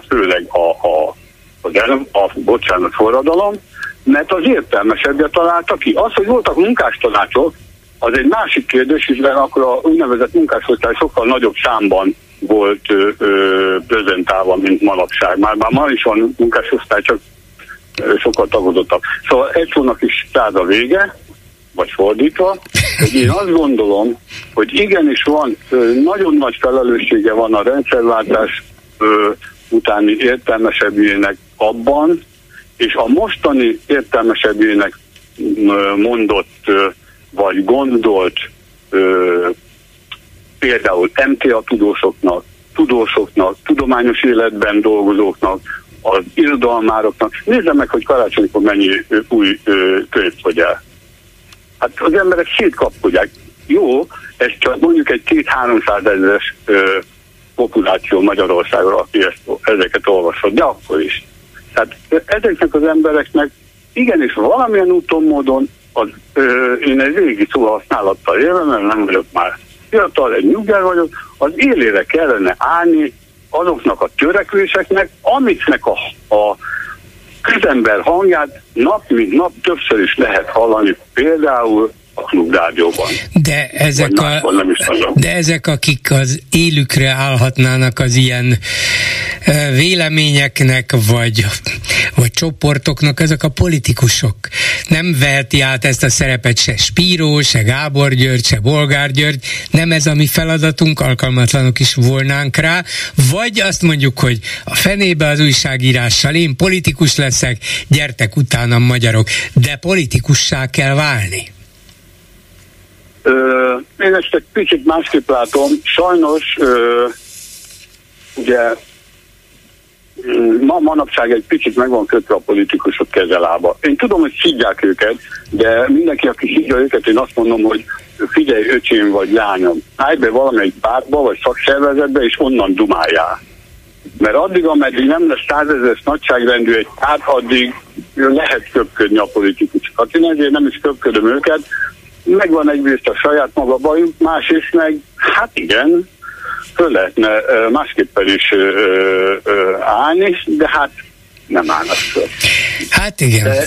főleg a, a, a, a bocsánat, forradalom, mert az értelmesebbje találta ki. Az, hogy voltak munkástanácsok, az egy másik kérdés, hiszen akkor a úgynevezett munkásosztály sokkal nagyobb számban volt ö, ö, prezentálva, mint manapság. Már, már ma is van munkásosztály, csak ö, sokkal tagodottabb. Szóval egy szónak is száz a vége, vagy fordítva, hogy én azt gondolom, hogy igenis van, ö, nagyon nagy felelőssége van a rendszerváltás ö, utáni értelmesebbjének abban, és a mostani értelmesebbjének mondott vagy gondolt például MTA tudósoknak, tudósoknak, tudományos életben dolgozóknak, az irodalmároknak. Nézzem meg, hogy karácsonykor mennyi új könyv fogy el. Hát az emberek szétkapkodják. Jó, ez csak mondjuk egy két-háromszáz ezeres populáció Magyarországon, aki ezt, ezeket olvasott, de akkor is. Tehát ezeknek az embereknek igenis valamilyen úton, módon az, ö, én egy régi szóhasználattal élve, mert nem vagyok már fiatal, egy nyugger vagyok, az élére kellene állni azoknak a törekvéseknek, amiknek a, a közember hangját nap mint nap többször is lehet hallani, például a klubrádióban. De ezek, a, de ezek, akik az élükre állhatnának az ilyen véleményeknek, vagy, vagy csoportoknak, ezek a politikusok. Nem veheti át ezt a szerepet se Spíró, se Gábor György, se Bolgár György. Nem ez a mi feladatunk, alkalmatlanok is volnánk rá. Vagy azt mondjuk, hogy a fenébe az újságírással, én politikus leszek, gyertek utána magyarok. De politikussá kell válni. Én ezt egy kicsit másképp látom. Sajnos ö, ugye ma manapság egy picit meg van kötve a politikusok kezelába. Én tudom, hogy szidják őket, de mindenki, aki szidja őket, én azt mondom, hogy figyelj, öcsém vagy lányom, állj be valamelyik pártba vagy szakszervezetbe, és onnan dumáljál. Mert addig, ameddig nem lesz százezes nagyságrendű egy párt, addig lehet köpködni a politikusokat. Én ezért nem is köpködöm őket, megvan egyrészt a saját maga bajuk, másrészt meg, hát igen, föl lehetne másképpen is állni, de hát nem állnak föl. Hát igen. De,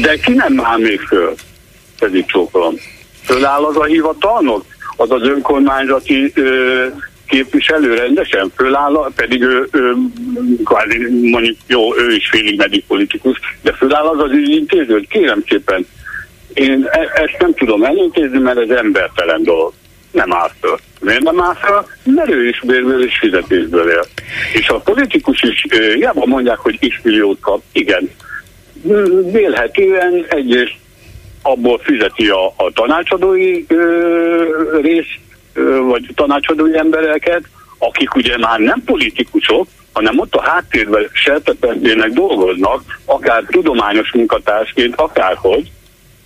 de ki nem áll még föl, pedig csókolom. Föláll az a hivatalnok, az az önkormányzati ö, képviselő rendesen föláll, pedig ő, ő kvázi mondjuk jó, ő is félig meddig politikus, de föláll az az ügyintéző, kérem szépen, én e- ezt nem tudom elintézni, mert ez embertelen dolog. Nem áll föl. Miért nem áll? Mert ő is bérből és fizetésből él. És a politikus is, hiába mondják, hogy x milliót kap, igen. Vélhetően egyrészt abból fizeti a, a tanácsadói ö, rész, ö, vagy tanácsadói embereket, akik ugye már nem politikusok, hanem ott a háttérben sertependének dolgoznak, akár tudományos munkatársként, akárhogy,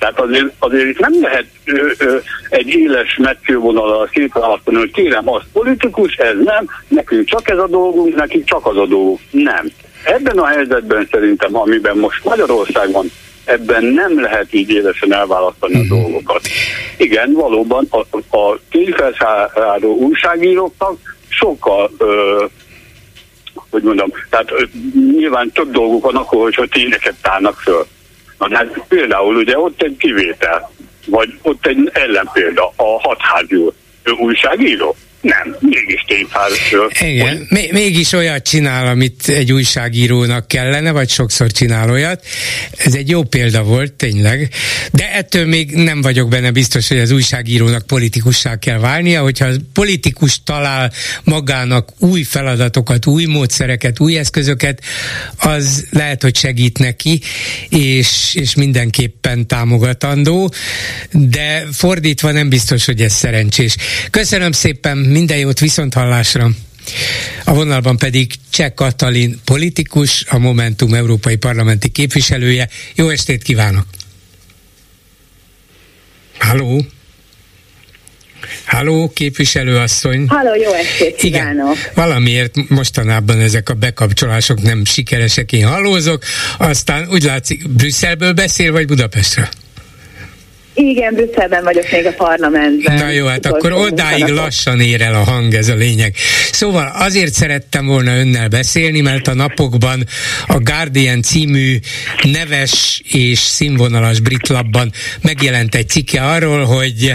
tehát azért, azért itt nem lehet ö, ö, egy éles metszővonalal szétválasztani, hogy kérem, az politikus, ez nem, nekünk csak ez a dolgunk, nekik csak az a dolgunk. Nem. Ebben a helyzetben szerintem, amiben most Magyarországon ebben nem lehet így élesen elválasztani a mhm. dolgokat. Igen, valóban a, a tényfelszálló újságíróknak sokkal ö, hogy mondom, tehát ö, nyilván több dolguk van akkor, hogyha tényeket tárnak föl. Na, hát például ugye ott egy kivétel, vagy ott egy ellenpélda, a hatházi újságíró. Nem, mégis tényfelől. Igen, hogy... mégis olyat csinál, amit egy újságírónak kellene, vagy sokszor csinál olyat. Ez egy jó példa volt, tényleg. De ettől még nem vagyok benne biztos, hogy az újságírónak politikussá kell válnia, hogyha politikus talál magának új feladatokat, új módszereket, új eszközöket, az lehet, hogy segít neki, és, és mindenképpen támogatandó, de fordítva nem biztos, hogy ez szerencsés. Köszönöm szépen minden jót viszont hallásra. A vonalban pedig Cseh Katalin politikus, a Momentum Európai Parlamenti képviselője. Jó estét kívánok! Halló! Halló, képviselőasszony! Halló, jó estét kívánok! Igen, valamiért mostanában ezek a bekapcsolások nem sikeresek, én hallózok, aztán úgy látszik, Brüsszelből beszél, vagy Budapestről? Igen, Brüsszelben vagyok még a parlamentben. Na jó, hát akkor odáig lassan ér el a hang, ez a lényeg. Szóval azért szerettem volna önnel beszélni, mert a napokban a Guardian című neves és színvonalas brit labban megjelent egy cikke arról, hogy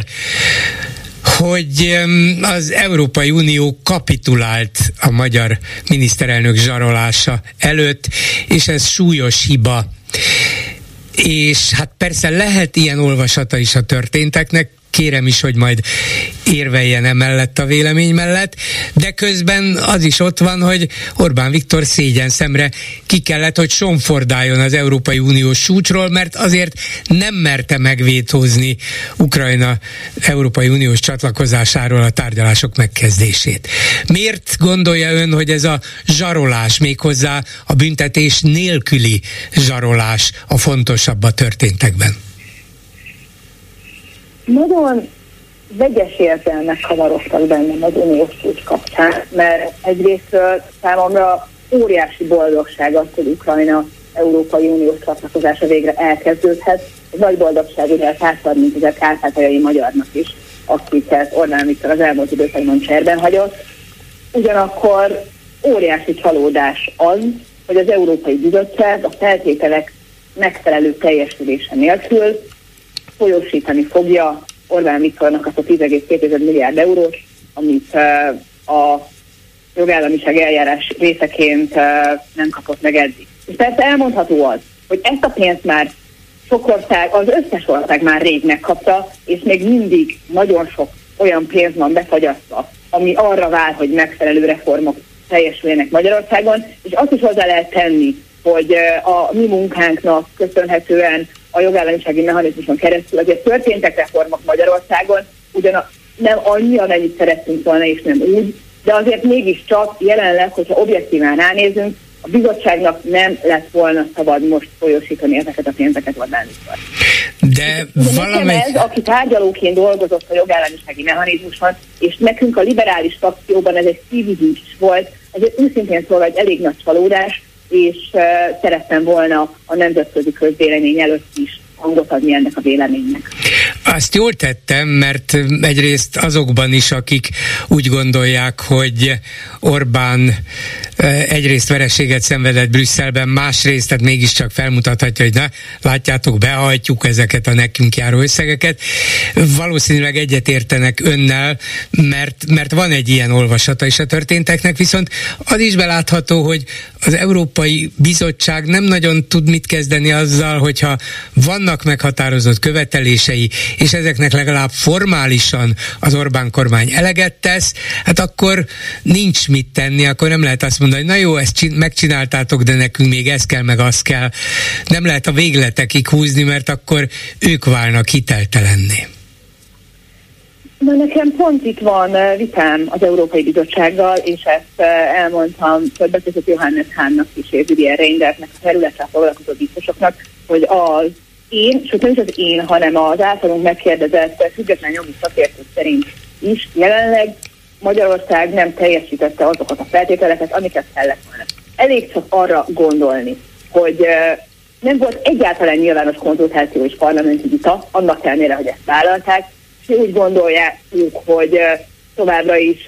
hogy az Európai Unió kapitulált a magyar miniszterelnök zsarolása előtt, és ez súlyos hiba és hát persze lehet ilyen olvasata is a történteknek, kérem is, hogy majd érveljen emellett a vélemény mellett, de közben az is ott van, hogy Orbán Viktor szégyen szemre ki kellett, hogy sonfordáljon az Európai Uniós súcsról, mert azért nem merte megvétózni Ukrajna Európai Uniós csatlakozásáról a tárgyalások megkezdését. Miért gondolja ön, hogy ez a zsarolás, méghozzá a büntetés nélküli zsarolás a fontosabb a történtekben? Nagyon vegyes érzelmek kavarodtak bennem az uniós csúcs kapcsán, mert egyrészt számomra óriási boldogság az, hogy Ukrajna Európai Uniós csatlakozása végre elkezdődhet. Ez nagy boldogság ugye a 130 ezer kárpátaljai magyarnak is, akiket Orbán Viktor az elmúlt időszakban cserben hagyott. Ugyanakkor óriási csalódás az, hogy az Európai Bizottság a feltételek megfelelő teljesülése nélkül folyósítani fogja Orbán Viktornak azt a 10,2 milliárd eurót, amit a jogállamiság eljárás részeként nem kapott meg eddig. És persze elmondható az, hogy ezt a pénzt már sok ország, az összes ország már rég megkapta, és még mindig nagyon sok olyan pénz van befagyasztva, ami arra vár, hogy megfelelő reformok teljesüljenek Magyarországon, és azt is hozzá lehet tenni, hogy a mi munkánknak köszönhetően a jogállamisági mechanizmuson keresztül azért történtek reformok Magyarországon, ugyan nem annyi, amennyit szerettünk volna, és nem úgy, de azért mégiscsak jelenleg, hogyha objektíven ránézünk, a bizottságnak nem lett volna szabad most folyosítani ezeket a pénzeket Orbánikra. De valami... ez, aki tárgyalóként dolgozott a jogállamisági mechanizmuson, és nekünk a liberális frakcióban ez egy szívügyünk is volt, ez őszintén szólva egy elég nagy csalódás, és szerettem volna a nemzetközi közvélemény előtt is hangot adni ennek a véleménynek. Azt jól tettem, mert egyrészt azokban is, akik úgy gondolják, hogy Orbán egyrészt vereséget szenvedett Brüsszelben, másrészt, tehát mégiscsak felmutathatja, hogy na, látjátok, behajtjuk ezeket a nekünk járó összegeket. Valószínűleg egyetértenek önnel, mert, mert van egy ilyen olvasata is a történteknek, viszont az is belátható, hogy az Európai Bizottság nem nagyon tud mit kezdeni azzal, hogyha vannak meghatározott követelései, és ezeknek legalább formálisan az Orbán kormány eleget tesz, hát akkor nincs mit tenni, akkor nem lehet azt mondani, hogy na jó, ezt megcsináltátok, de nekünk még ez kell, meg az kell. Nem lehet a végletekig húzni, mert akkor ők válnak hiteltelenné. Na nekem pont itt van vitám az Európai Bizottsággal, és ezt elmondtam többet között Johannes Hánnak is, és Didier Reindersnek, a területre foglalkozó biztosoknak, hogy az én, sőt nem is az én, hanem az általunk megkérdezett független jogi szakértők szerint is jelenleg Magyarország nem teljesítette azokat a feltételeket, amiket kellett volna. Elég csak arra gondolni, hogy nem volt egyáltalán nyilvános konzultáció és parlamenti vita, annak ellenére, hogy ezt vállalták, és úgy gondolják, hogy továbbra is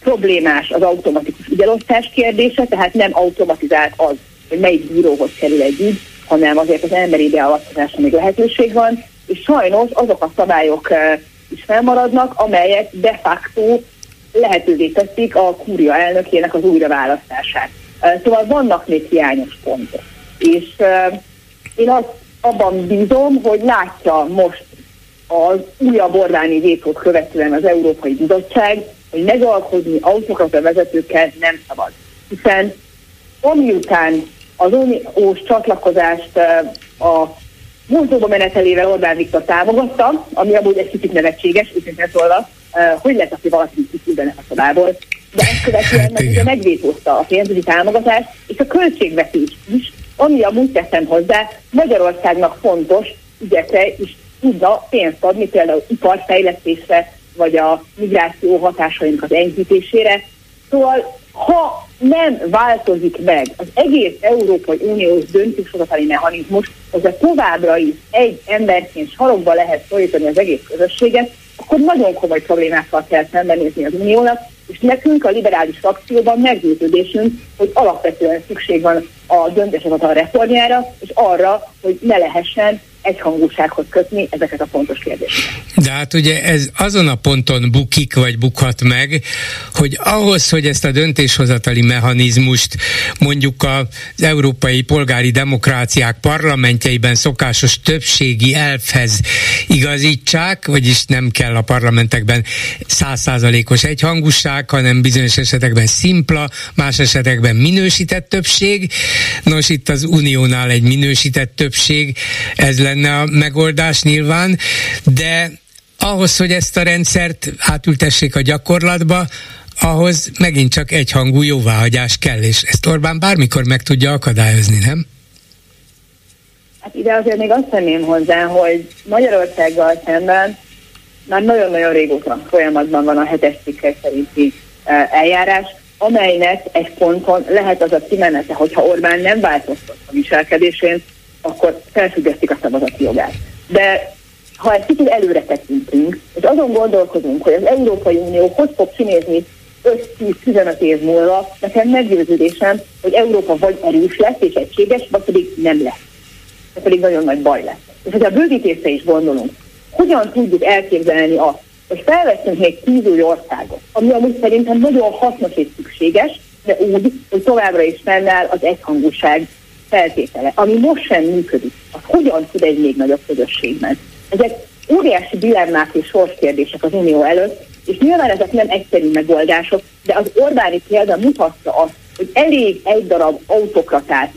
problémás az automatikus ügyelosztás kérdése, tehát nem automatizált az, hogy melyik bíróhoz kerül egy ügy, hanem azért az emberi beavatkozásra még lehetőség van, és sajnos azok a szabályok is felmaradnak, amelyek de facto lehetővé teszik a kúria elnökének az újraválasztását. Szóval vannak még hiányos pontok. És én azt abban bízom, hogy látja most az újabb Orbáni vétót követően az Európai Bizottság, hogy megalkodni autokrata vezetőkkel nem szabad. Hiszen amiután az uniós csatlakozást a múltóba menetelével Orbán Viktor támogatta, ami amúgy egy kicsit nevetséges, őszintén szólva, hogy lett, aki valaki kiküldenek a szobából. De ezt követően hát, ugye megvétózta a pénzügyi támogatást, és a költségvetés is, ami amúgy teszem hozzá, Magyarországnak fontos ügyekre is tudna pénzt adni, például iparfejlesztésre, vagy a migráció hatásainak az enyhítésére. Szóval ha nem változik meg az egész Európai Uniós döntéshozatali mechanizmus, ezzel továbbra is egy emberként sarokba lehet szorítani az egész közösséget, akkor nagyon komoly problémákkal kell szembenézni az uniónak, és nekünk a liberális frakcióban meggyőződésünk, hogy alapvetően szükség van a döntéshozatal reformjára, és arra, hogy ne lehessen egyhangúsághoz kötni ezeket a fontos kérdéseket. De hát ugye ez azon a ponton bukik, vagy bukhat meg, hogy ahhoz, hogy ezt a döntéshozatali mechanizmust mondjuk az európai polgári demokráciák parlamentjeiben szokásos többségi elfhez igazítsák, vagyis nem kell a parlamentekben százszázalékos egyhangúság, hanem bizonyos esetekben szimpla, más esetekben minősített többség. Nos, itt az uniónál egy minősített többség, ez lenne a megoldás nyilván, de ahhoz, hogy ezt a rendszert átültessék a gyakorlatba, ahhoz megint csak egyhangú jóváhagyás kell, és ezt Orbán bármikor meg tudja akadályozni, nem? Hát ide azért még azt tenném hozzá, hogy Magyarországgal szemben már nagyon-nagyon régóta folyamatban van a hetes cikkek szerinti e, eljárás, amelynek egy ponton lehet az a kimenete, hogyha Orbán nem változtat a viselkedésén, akkor felfüggesztik a szavazati jogát. De ha egy kicsit előre tekintünk, és azon gondolkozunk, hogy az Európai Unió hogy fog kinézni 5-10-15 év múlva, nekem meggyőződésem, hogy Európa vagy erős lesz és egységes, vagy pedig nem lesz. Ez pedig nagyon nagy baj lesz. És hogyha a bővítésre is gondolunk, hogyan tudjuk elképzelni azt, hogy felveszünk még tíz új országot, ami amúgy szerintem nagyon hasznos és szükséges, de úgy, hogy továbbra is fennáll az egyhangúság feltétele, ami most sem működik, az hogyan tud egy még nagyobb közösségben? Ezek óriási dilemmák és sorskérdések az Unió előtt, és nyilván ezek nem egyszerű megoldások, de az Orbáni példa mutatta azt, hogy elég egy darab autokratát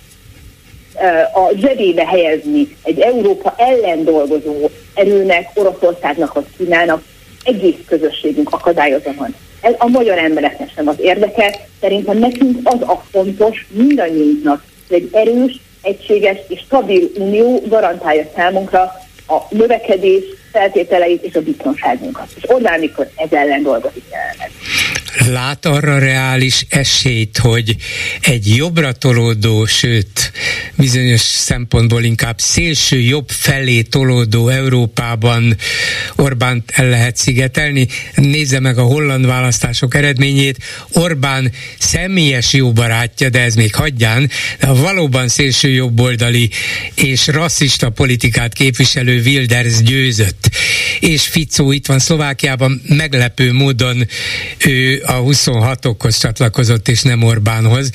a zsebébe helyezni egy Európa ellen dolgozó erőnek, Oroszországnak vagy Kínának, egész közösségünk akadályozza van. Ez a magyar embereknek sem az érdeke. Szerintem nekünk az a fontos mindannyiunknak, egy erős, egységes és stabil unió garantálja számunkra a növekedés feltételeit és a biztonságunkat. És Orbán Viktor ez ellen dolgozik jelenleg lát arra reális esélyt, hogy egy jobbra tolódó, sőt, bizonyos szempontból inkább szélső jobb felé tolódó Európában Orbánt el lehet szigetelni. Nézze meg a holland választások eredményét. Orbán személyes jó barátja, de ez még hagyján, de a valóban szélső jobboldali és rasszista politikát képviselő Wilders győzött. És Ficó itt van Szlovákiában, meglepő módon ő a 26-okhoz csatlakozott, és nem Orbánhoz.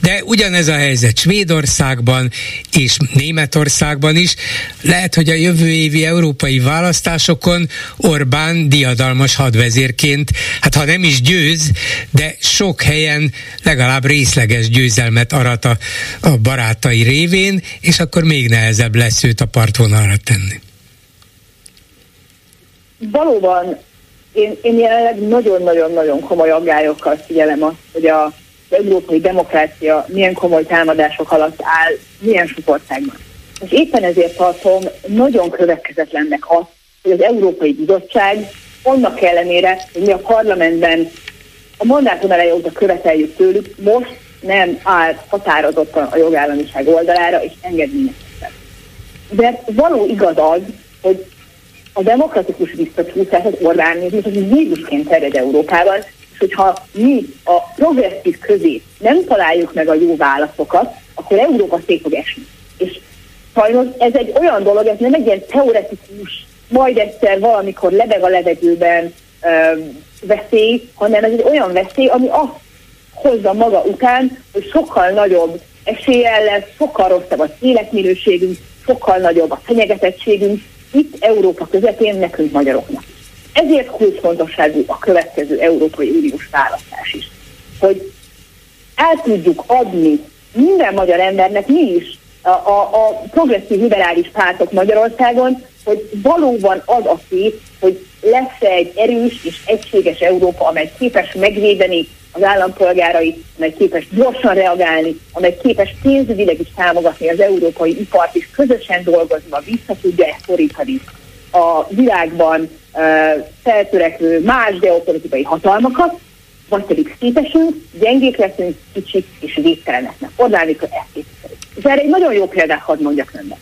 De ugyanez a helyzet Svédországban és Németországban is. Lehet, hogy a jövő évi európai választásokon Orbán diadalmas hadvezérként, hát ha nem is győz, de sok helyen legalább részleges győzelmet arat a, a barátai révén, és akkor még nehezebb lesz őt a partvonalra tenni. Valóban én, én jelenleg nagyon-nagyon-nagyon komoly aggályokkal figyelem azt, hogy a, európai demokrácia milyen komoly támadások alatt áll, milyen sok országban. És éppen ezért tartom nagyon következetlennek azt, hogy az Európai Bizottság annak ellenére, hogy mi a parlamentben a mandátum eleje óta követeljük tőlük, most nem áll határozottan a jogállamiság oldalára és engedményezhetetlen. De való igaz az, hogy a demokratikus visszacsúszás, az Orbánizmus, az vírusként terjed Európában, és hogyha mi a progresszív közé nem találjuk meg a jó válaszokat, akkor Európa szép fog esni. És sajnos ez egy olyan dolog, ez nem egy ilyen teoretikus, majd egyszer valamikor lebeg a levegőben ö, veszély, hanem ez egy olyan veszély, ami azt hozza maga után, hogy sokkal nagyobb eséllyel lesz, sokkal rosszabb az életminőségünk, sokkal nagyobb a fenyegetettségünk, itt Európa közepén nekünk magyaroknak. Ezért kulcsfontosságú a következő Európai Uniós választás is. Hogy el tudjuk adni minden magyar embernek, mi is, a, a, a progresszív liberális pártok Magyarországon, hogy valóban az a kép, hogy lesz egy erős és egységes Európa, amely képes megvédeni az állampolgárait, amely képes gyorsan reagálni, amely képes pénzügyileg is támogatni az európai ipart, és közösen dolgozva vissza tudja ezt szorítani a világban uh, feltörekvő más geopolitikai hatalmakat, vagy pedig szétesünk, gyengék leszünk, kicsik és végteleneknek. Orbán Viktor ezt képviselik. És erre egy nagyon jó példát hadd mondjak önnek.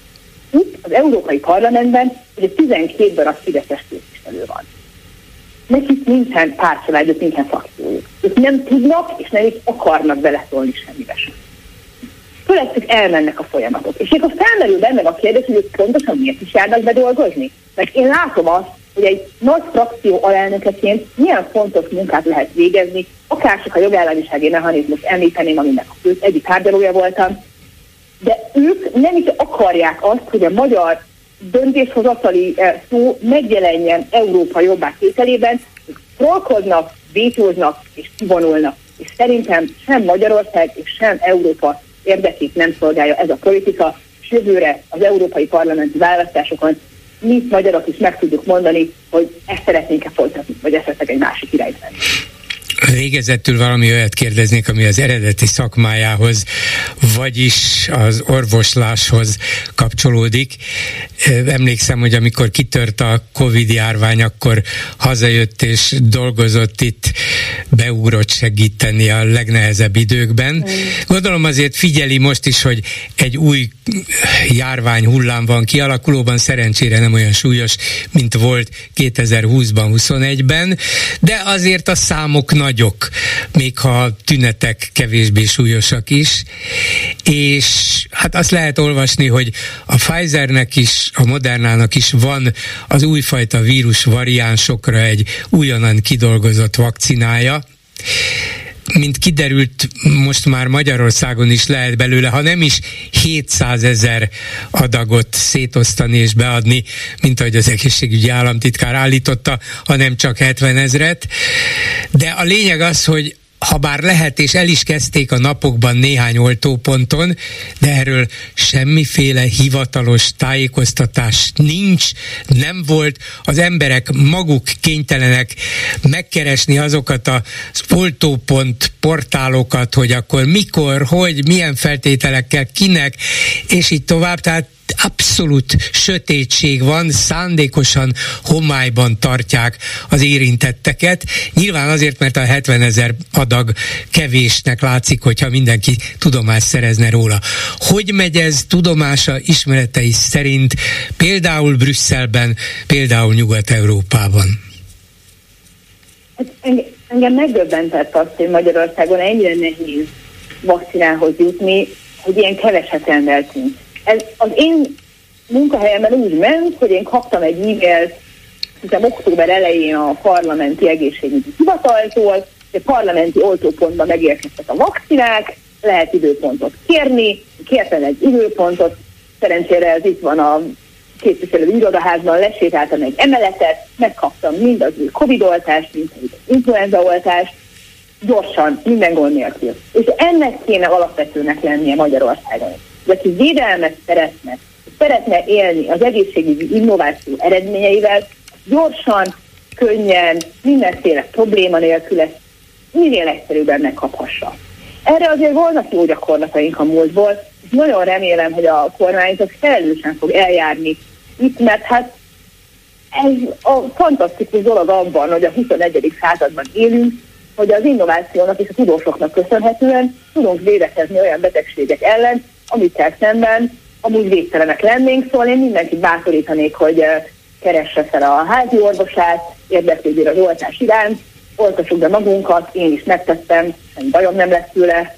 Itt az Európai Parlamentben ugye 12 darab fideszes képviselő van nekik nincsen pártcsaládjuk, nincsen frakciójuk. Ők nem tudnak, és nem is akarnak beleszólni semmibe sem. Főleg elmennek a folyamatok. És akkor felmerül bennem a kérdés, hogy ők pontosan miért is járnak be. Mert én látom azt, hogy egy nagy frakció alelnökeként milyen fontos munkát lehet végezni, akár csak a jogállamisági mechanizmus említeném, aminek a egyik tárgyalója voltam, de ők nem is akarják azt, hogy a magyar döntéshozatali eh, szó megjelenjen Európa jobbá tételében, trollkodnak, vétóznak és kivonulnak. És szerintem sem Magyarország és sem Európa érdekét nem szolgálja ez a politika, és jövőre az európai parlamenti választásokon mi magyarok is meg tudjuk mondani, hogy ezt szeretnénk-e folytatni, vagy esetleg egy másik irányba Végezetül valami olyat kérdeznék, ami az eredeti szakmájához, vagyis az orvosláshoz kapcsolódik. Emlékszem, hogy amikor kitört a Covid járvány, akkor hazajött és dolgozott itt, beugrott segíteni a legnehezebb időkben. Gondolom azért figyeli most is, hogy egy új járvány hullám van kialakulóban, szerencsére nem olyan súlyos, mint volt 2020-ban, 21-ben, de azért a számok nagy nagyok, még ha tünetek kevésbé súlyosak is, és hát azt lehet olvasni, hogy a Pfizernek is, a Modernának is van az újfajta vírus variánsokra egy újonnan kidolgozott vakcinája, mint kiderült, most már Magyarországon is lehet belőle, ha nem is 700 ezer adagot szétosztani és beadni, mint ahogy az egészségügyi államtitkár állította, hanem csak 70 ezret. De a lényeg az, hogy ha bár lehet, és el is kezdték a napokban néhány oltóponton, de erről semmiféle hivatalos tájékoztatás nincs, nem volt. Az emberek maguk kénytelenek megkeresni azokat az oltópont portálokat, hogy akkor mikor, hogy, milyen feltételekkel, kinek, és így tovább. Tehát abszolút sötétség van, szándékosan homályban tartják az érintetteket. Nyilván azért, mert a 70 ezer adag kevésnek látszik, hogyha mindenki tudomást szerezne róla. Hogy megy ez tudomása ismeretei szerint például Brüsszelben, például Nyugat-Európában? Hát engem megdöbbentett azt, hogy Magyarországon ennyire nehéz vakcinához jutni, hogy ilyen keveset rendeltünk ez az én munkahelyemben úgy ment, hogy én kaptam egy e-mailt, hiszem október elején a parlamenti egészségügyi hivataltól, hogy a parlamenti oltópontban megérkeztek a vakcinák, lehet időpontot kérni, kértem egy időpontot, szerencsére ez itt van a képviselő irodaházban, lesétáltam egy emeletet, megkaptam mind az új Covid oltást, mind az influenza oltást, gyorsan, minden gond nélkül. És ennek kéne alapvetőnek lennie Magyarországon de aki védelmet szeretne, szeretne élni az egészségügyi innováció eredményeivel, gyorsan, könnyen, mindenféle probléma nélkül ezt minél egyszerűbben megkaphassa. Erre azért volnak jó gyakorlataink a múltból, és nagyon remélem, hogy a kormányzat felelősen fog eljárni itt, mert hát ez a fantasztikus dolog abban, hogy a 21. században élünk, hogy az innovációnak és a tudósoknak köszönhetően tudunk védekezni olyan betegségek ellen, amikkel szemben amúgy végtelenek lennénk, szóval én mindenkit bátorítanék, hogy keresse fel a házi orvosát, érdeklődjél az oltás iránt, oltassuk be magunkat, én is megtettem, semmi bajom nem lesz tőle,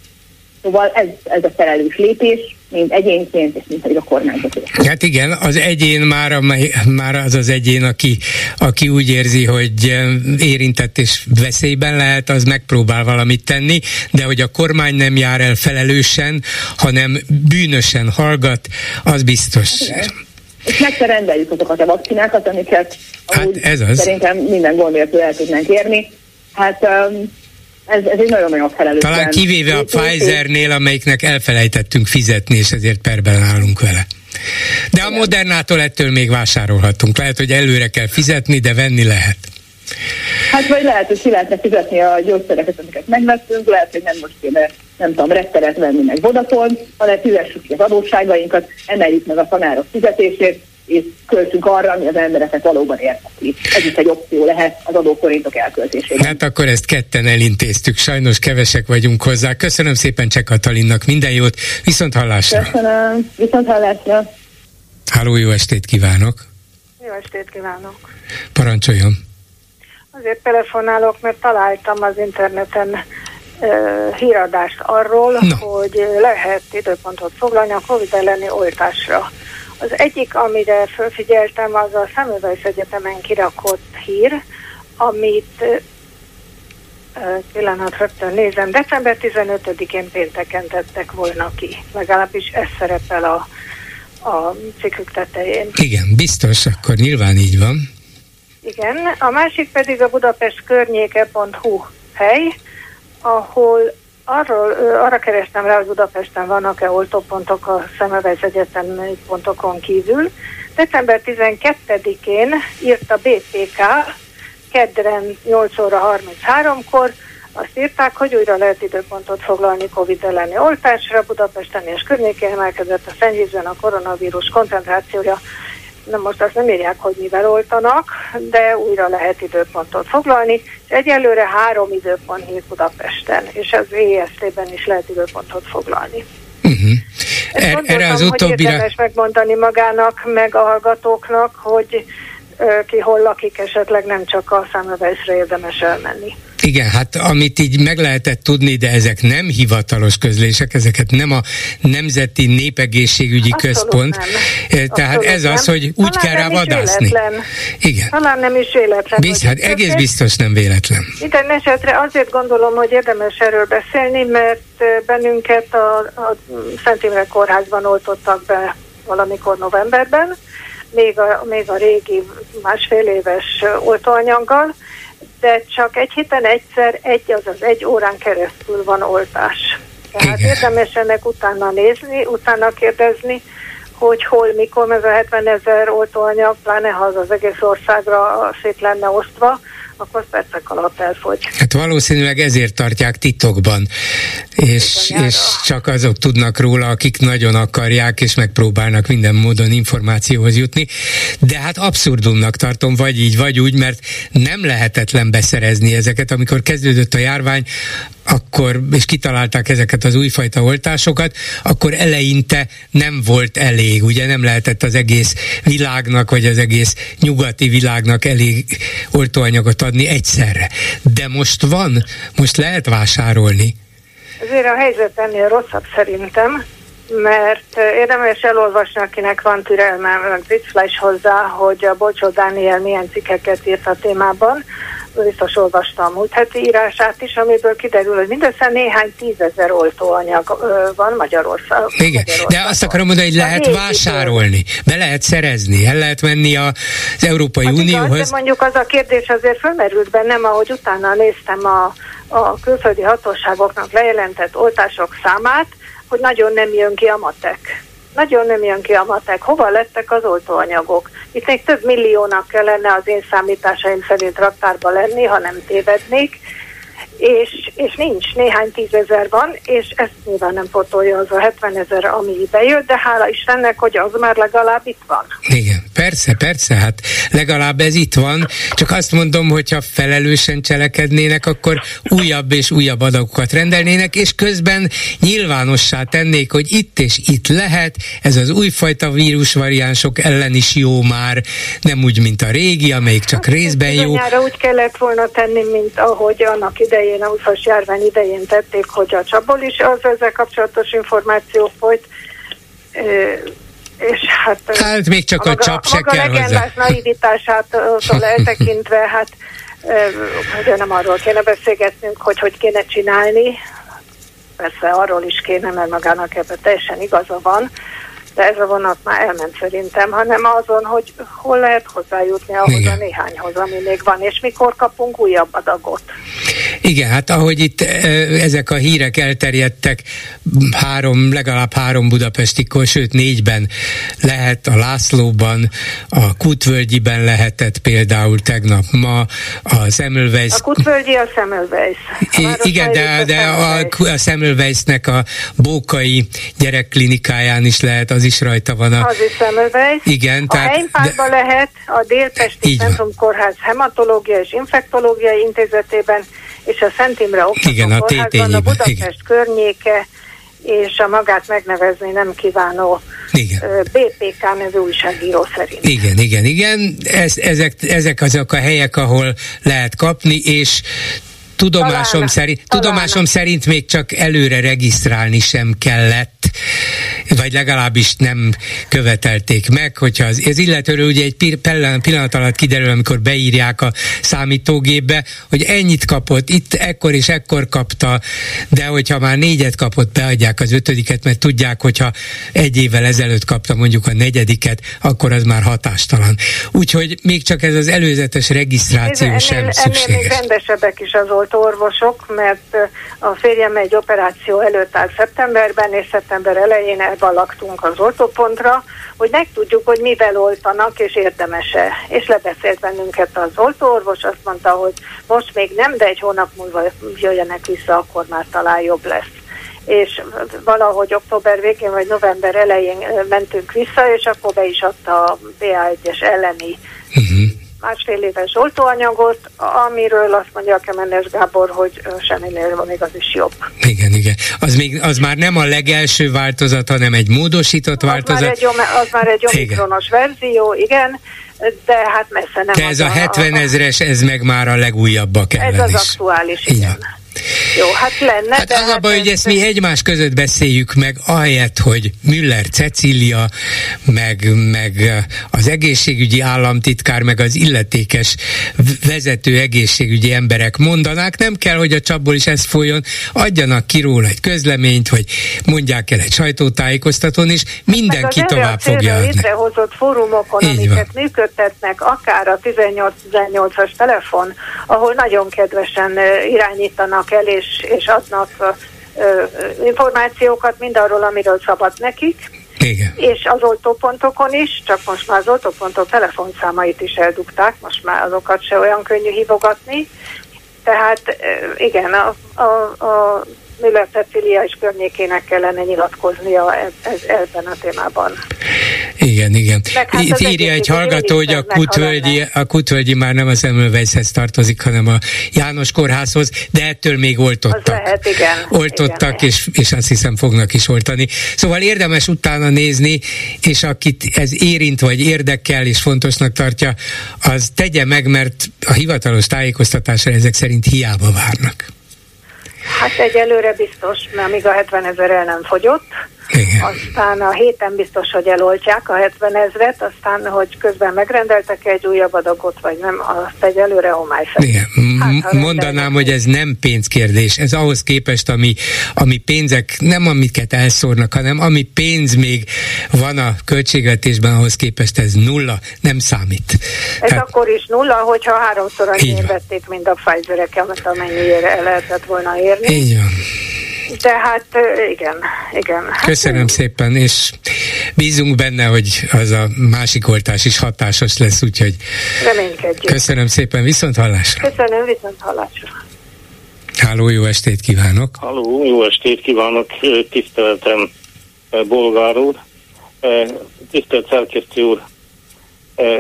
Szóval ez, ez a felelős lépés, mint egyénként, és mint pedig a kormányzat. Hát igen, az egyén már, amely, már az az egyén, aki, aki úgy érzi, hogy eh, érintett és veszélyben lehet, az megpróbál valamit tenni, de hogy a kormány nem jár el felelősen, hanem bűnösen hallgat, az biztos. Igen. És meg kell rendeljük azokat a vakcinákat, amiket hát ez az. szerintem minden gond nélkül el tudnánk érni. Hát um, ez, ez egy nagyon-nagyon felelős. Talán kivéve a Pfizernél, amelyiknek elfelejtettünk fizetni, és ezért perben állunk vele. De a Modernától ettől még vásárolhatunk. Lehet, hogy előre kell fizetni, de venni lehet. Hát vagy lehet, hogy ki lehetne fizetni a gyógyszereket, amiket megvettünk, lehet, hogy nem most kéne, nem tudom, retteret venni meg Vodafone, hanem fizessük ki az adósságainkat, emeljük meg a tanárok fizetését, és költsünk arra, ami az embereket valóban érdekli. Ez is egy opció lehet az adóforintok elköltésében. Hát akkor ezt ketten elintéztük, sajnos kevesek vagyunk hozzá. Köszönöm szépen Cseh Katalinnak, minden jót, viszont hallásra. Köszönöm, viszont hallásra. Háló, jó estét kívánok. Jó estét kívánok. Parancsoljon. Azért telefonálok, mert találtam az interneten uh, híradást arról, no. hogy lehet időpontot foglalni a COVID elleni oltásra. Az egyik, amire felfigyeltem, az a Semmelweis Egyetemen kirakott hír, amit pillanat rögtön nézem, december 15-én pénteken tettek volna ki. Legalábbis ez szerepel a, a cikkük tetején. Igen, biztos, akkor nyilván így van. Igen, a másik pedig a Budapest környéke.hu hely, ahol Arról, arra kerestem rá, hogy Budapesten vannak-e oltópontok a Szemövez Egyetem pontokon kívül. December 12-én írt a BTK, kedden 8 óra 33-kor, azt írták, hogy újra lehet időpontot foglalni COVID elleni oltásra. Budapesten és környékén emelkedett a szennyvízben a koronavírus koncentrációja Na most azt nem írják, hogy mivel oltanak, de újra lehet időpontot foglalni. És egyelőre három időpont nyílt Budapesten, és az EST-ben is lehet időpontot foglalni. Uh-huh. Er, erre az utóbbira... Hogy érdemes megmondani magának, meg a hallgatóknak, hogy ki hol lakik, esetleg nem csak a számladászra érdemes elmenni. Igen, hát amit így meg lehetett tudni, de ezek nem hivatalos közlések, ezeket nem a Nemzeti Népegészségügyi Abszolút Központ. Nem. Eh, tehát Abszolút ez nem. az, hogy úgy Talán kell rá vadászni. Igen. Talán nem is véletlen. Biz, hát egész biztos nem véletlen. Minden esetre azért gondolom, hogy érdemes erről beszélni, mert bennünket a, a Szent Imre Kórházban oltottak be valamikor novemberben, még a, még a régi másfél éves oltóanyaggal, de csak egy héten egyszer, egy, azaz egy órán keresztül van oltás. Tehát Igen. érdemes ennek utána nézni, utána kérdezni, hogy hol, mikor, ez a 70 ezer oltóanyag, pláne ha az az egész országra szét lenne osztva, akkor percek alatt elfogy. Hát valószínűleg ezért tartják titokban, és, és csak azok tudnak róla, akik nagyon akarják, és megpróbálnak minden módon információhoz jutni. De hát abszurdumnak tartom, vagy így, vagy úgy, mert nem lehetetlen beszerezni ezeket. Amikor kezdődött a járvány, akkor, és kitalálták ezeket az újfajta oltásokat, akkor eleinte nem volt elég, ugye nem lehetett az egész világnak, vagy az egész nyugati világnak elég oltóanyagot adni egyszerre. De most van, most lehet vásárolni. Ezért a helyzet ennél rosszabb szerintem, mert érdemes elolvasni, akinek van türelme, meg hozzá, hogy a Bocsó Dániel milyen cikkeket írt a témában, biztos olvastam múlt heti írását is, amiből kiderül, hogy mindössze néhány tízezer oltóanyag van Magyarországon. Igen, Magyarországon. de azt akarom mondani, hogy lehet vásárolni, be lehet szerezni, el lehet menni az Európai hát Unióhoz. Igaz, de mondjuk az a kérdés azért fölmerült bennem, ahogy utána néztem a, a külföldi hatóságoknak lejelentett oltások számát, hogy nagyon nem jön ki a matek nagyon nem jön ki a matek. Hova lettek az oltóanyagok? Itt még több milliónak kellene az én számításaim szerint raktárba lenni, ha nem tévednék, és, és nincs, néhány tízezer van, és ezt nyilván nem fotolja az a 70 ezer, ami bejött, de hála Istennek, hogy az már legalább itt van. Igen, persze, persze, hát legalább ez itt van, csak azt mondom, hogyha felelősen cselekednének, akkor újabb és újabb adagokat rendelnének, és közben nyilvánossá tennék, hogy itt és itt lehet, ez az újfajta vírusvariánsok ellen is jó már, nem úgy, mint a régi, amelyik csak hát, részben jó. úgy kellett volna tenni, mint ahogy annak idején a 20-as járvány idején tették, hogy a csapból is az ezzel kapcsolatos információ folyt, és hát... Hát még csak a, a csap se kell hozzá. naivitásától eltekintve, hát ugye nem arról kéne beszélgetnünk, hogy hogy kéne csinálni, persze arról is kéne, mert magának ebben teljesen igaza van, de ez a vonat már elment szerintem, hanem azon, hogy hol lehet hozzájutni ahhoz Igen. a néhányhoz, ami még van, és mikor kapunk újabb adagot. Igen, hát ahogy itt ezek a hírek elterjedtek, három, legalább három budapesti, sőt négyben lehet a Lászlóban, a Kutvölgyiben lehetett például tegnap ma, a Semmelweis. A Kutvölgyi a Semmelweis. igen, de, de a, a Semmelweisnek a Bókai gyerekklinikáján is lehet, az is rajta van. A, az is Semmelweis. Igen, a tehát... A lehet, a Délpesti Centrum Kórház Hematológia és Infektológiai Intézetében és a Szent Imre Igen, a, a Budapest igen. környéke, és a magát megnevezni nem kívánó igen. BPK nevű újságíró szerint. Igen, igen, igen. Ez, ezek, ezek azok a helyek, ahol lehet kapni, és tudomásom, talán, szerint, talán. tudomásom szerint még csak előre regisztrálni sem kellett vagy legalábbis nem követelték meg, hogyha az, az illetőről ugye egy pillanat alatt kiderül, amikor beírják a számítógépbe, hogy ennyit kapott, itt ekkor és ekkor kapta, de hogyha már négyet kapott, beadják az ötödiket, mert tudják, hogyha egy évvel ezelőtt kapta mondjuk a negyediket, akkor az már hatástalan. Úgyhogy még csak ez az előzetes regisztráció ennél, sem ennél, szükséges. Ennél még rendesebbek is az oltóorvosok, mert a férjem egy operáció előtt áll szeptemberben, és szeptember elején elban laktunk az oltópontra, hogy megtudjuk, hogy mivel oltanak, és érdemese. És lebeszélt bennünket az oltóorvos, azt mondta, hogy most még nem, de egy hónap múlva jöjjenek vissza, akkor már talán jobb lesz és valahogy október végén vagy november elején mentünk vissza, és akkor be is adta a BA1-es elleni uh-huh másfél éves oltóanyagot, amiről azt mondja a Kemenes Gábor, hogy semminél van még az is jobb. Igen, igen. Az, még, az már nem a legelső változat, hanem egy módosított az változat. Már egy, az már egy omikronos verzió, igen, de hát messze nem. De ez a 70 ezres, ez meg már a legújabbak ellen Ez az is. aktuális, igen. igen. Jó, hát lenne. Hát az a baj, hogy ezt mi egymás között beszéljük meg, ahelyett, hogy Müller Cecília, meg, meg az egészségügyi államtitkár, meg az illetékes vezető egészségügyi emberek mondanák, nem kell, hogy a csapból is ez folyjon, adjanak ki róla egy közleményt, hogy mondják el egy sajtótájékoztatón, és mindenki meg tovább fogja adni. létrehozott fórumokon, Így amiket van. működtetnek, akár a 18-18-as telefon, ahol nagyon kedvesen irányítanak el, és, és adnak információkat mindarról, amiről szabad nekik. Igen. És az oltópontokon is, csak most már az oltópontok telefonszámait is eldugták, most már azokat se olyan könnyű hívogatni. Tehát igen, a, a, a Müller Cecilia és környékének kellene nyilatkoznia ez, ez, ebben a témában. Igen, igen. Hát Itt írja egy hallgató, hogy a kutvölgyi, a kutvölgyi már nem az Emlővejszhez tartozik, hanem a János kórházhoz, de ettől még oltottak. Az lehet, igen. Oltottak, igen. És, és azt hiszem fognak is oltani. Szóval érdemes utána nézni, és akit ez érint, vagy érdekel, és fontosnak tartja, az tegye meg, mert a hivatalos tájékoztatásra ezek szerint hiába várnak. Hát egyelőre biztos, mert amíg a 70 ezer el nem fogyott, igen. Aztán a héten biztos, hogy eloltják a 70 ezret, aztán, hogy közben megrendeltek egy újabb adagot, vagy nem, azt egyelőre homály Igen. Hát, Mondanám, hogy ez nem pénzkérdés. Ez ahhoz képest, ami, ami pénzek, nem amiket elszórnak, hanem ami pénz még van a költségvetésben, ahhoz képest ez nulla, nem számít. Ez hát, akkor is nulla, hogyha háromszor annyi vették, mint a Pfizer-eket, amennyire el lehetett volna érni. Így van. De hát igen, igen. Hát Köszönöm szépen, és bízunk benne, hogy az a másik oltás is hatásos lesz, úgyhogy Reménykedjük. köszönöm szépen, viszont hallásra. Köszönöm, viszont hallásra. Háló, jó estét kívánok! Háló, jó estét kívánok, tiszteltem Bolgár úr. Tisztelt szerkesztő úr,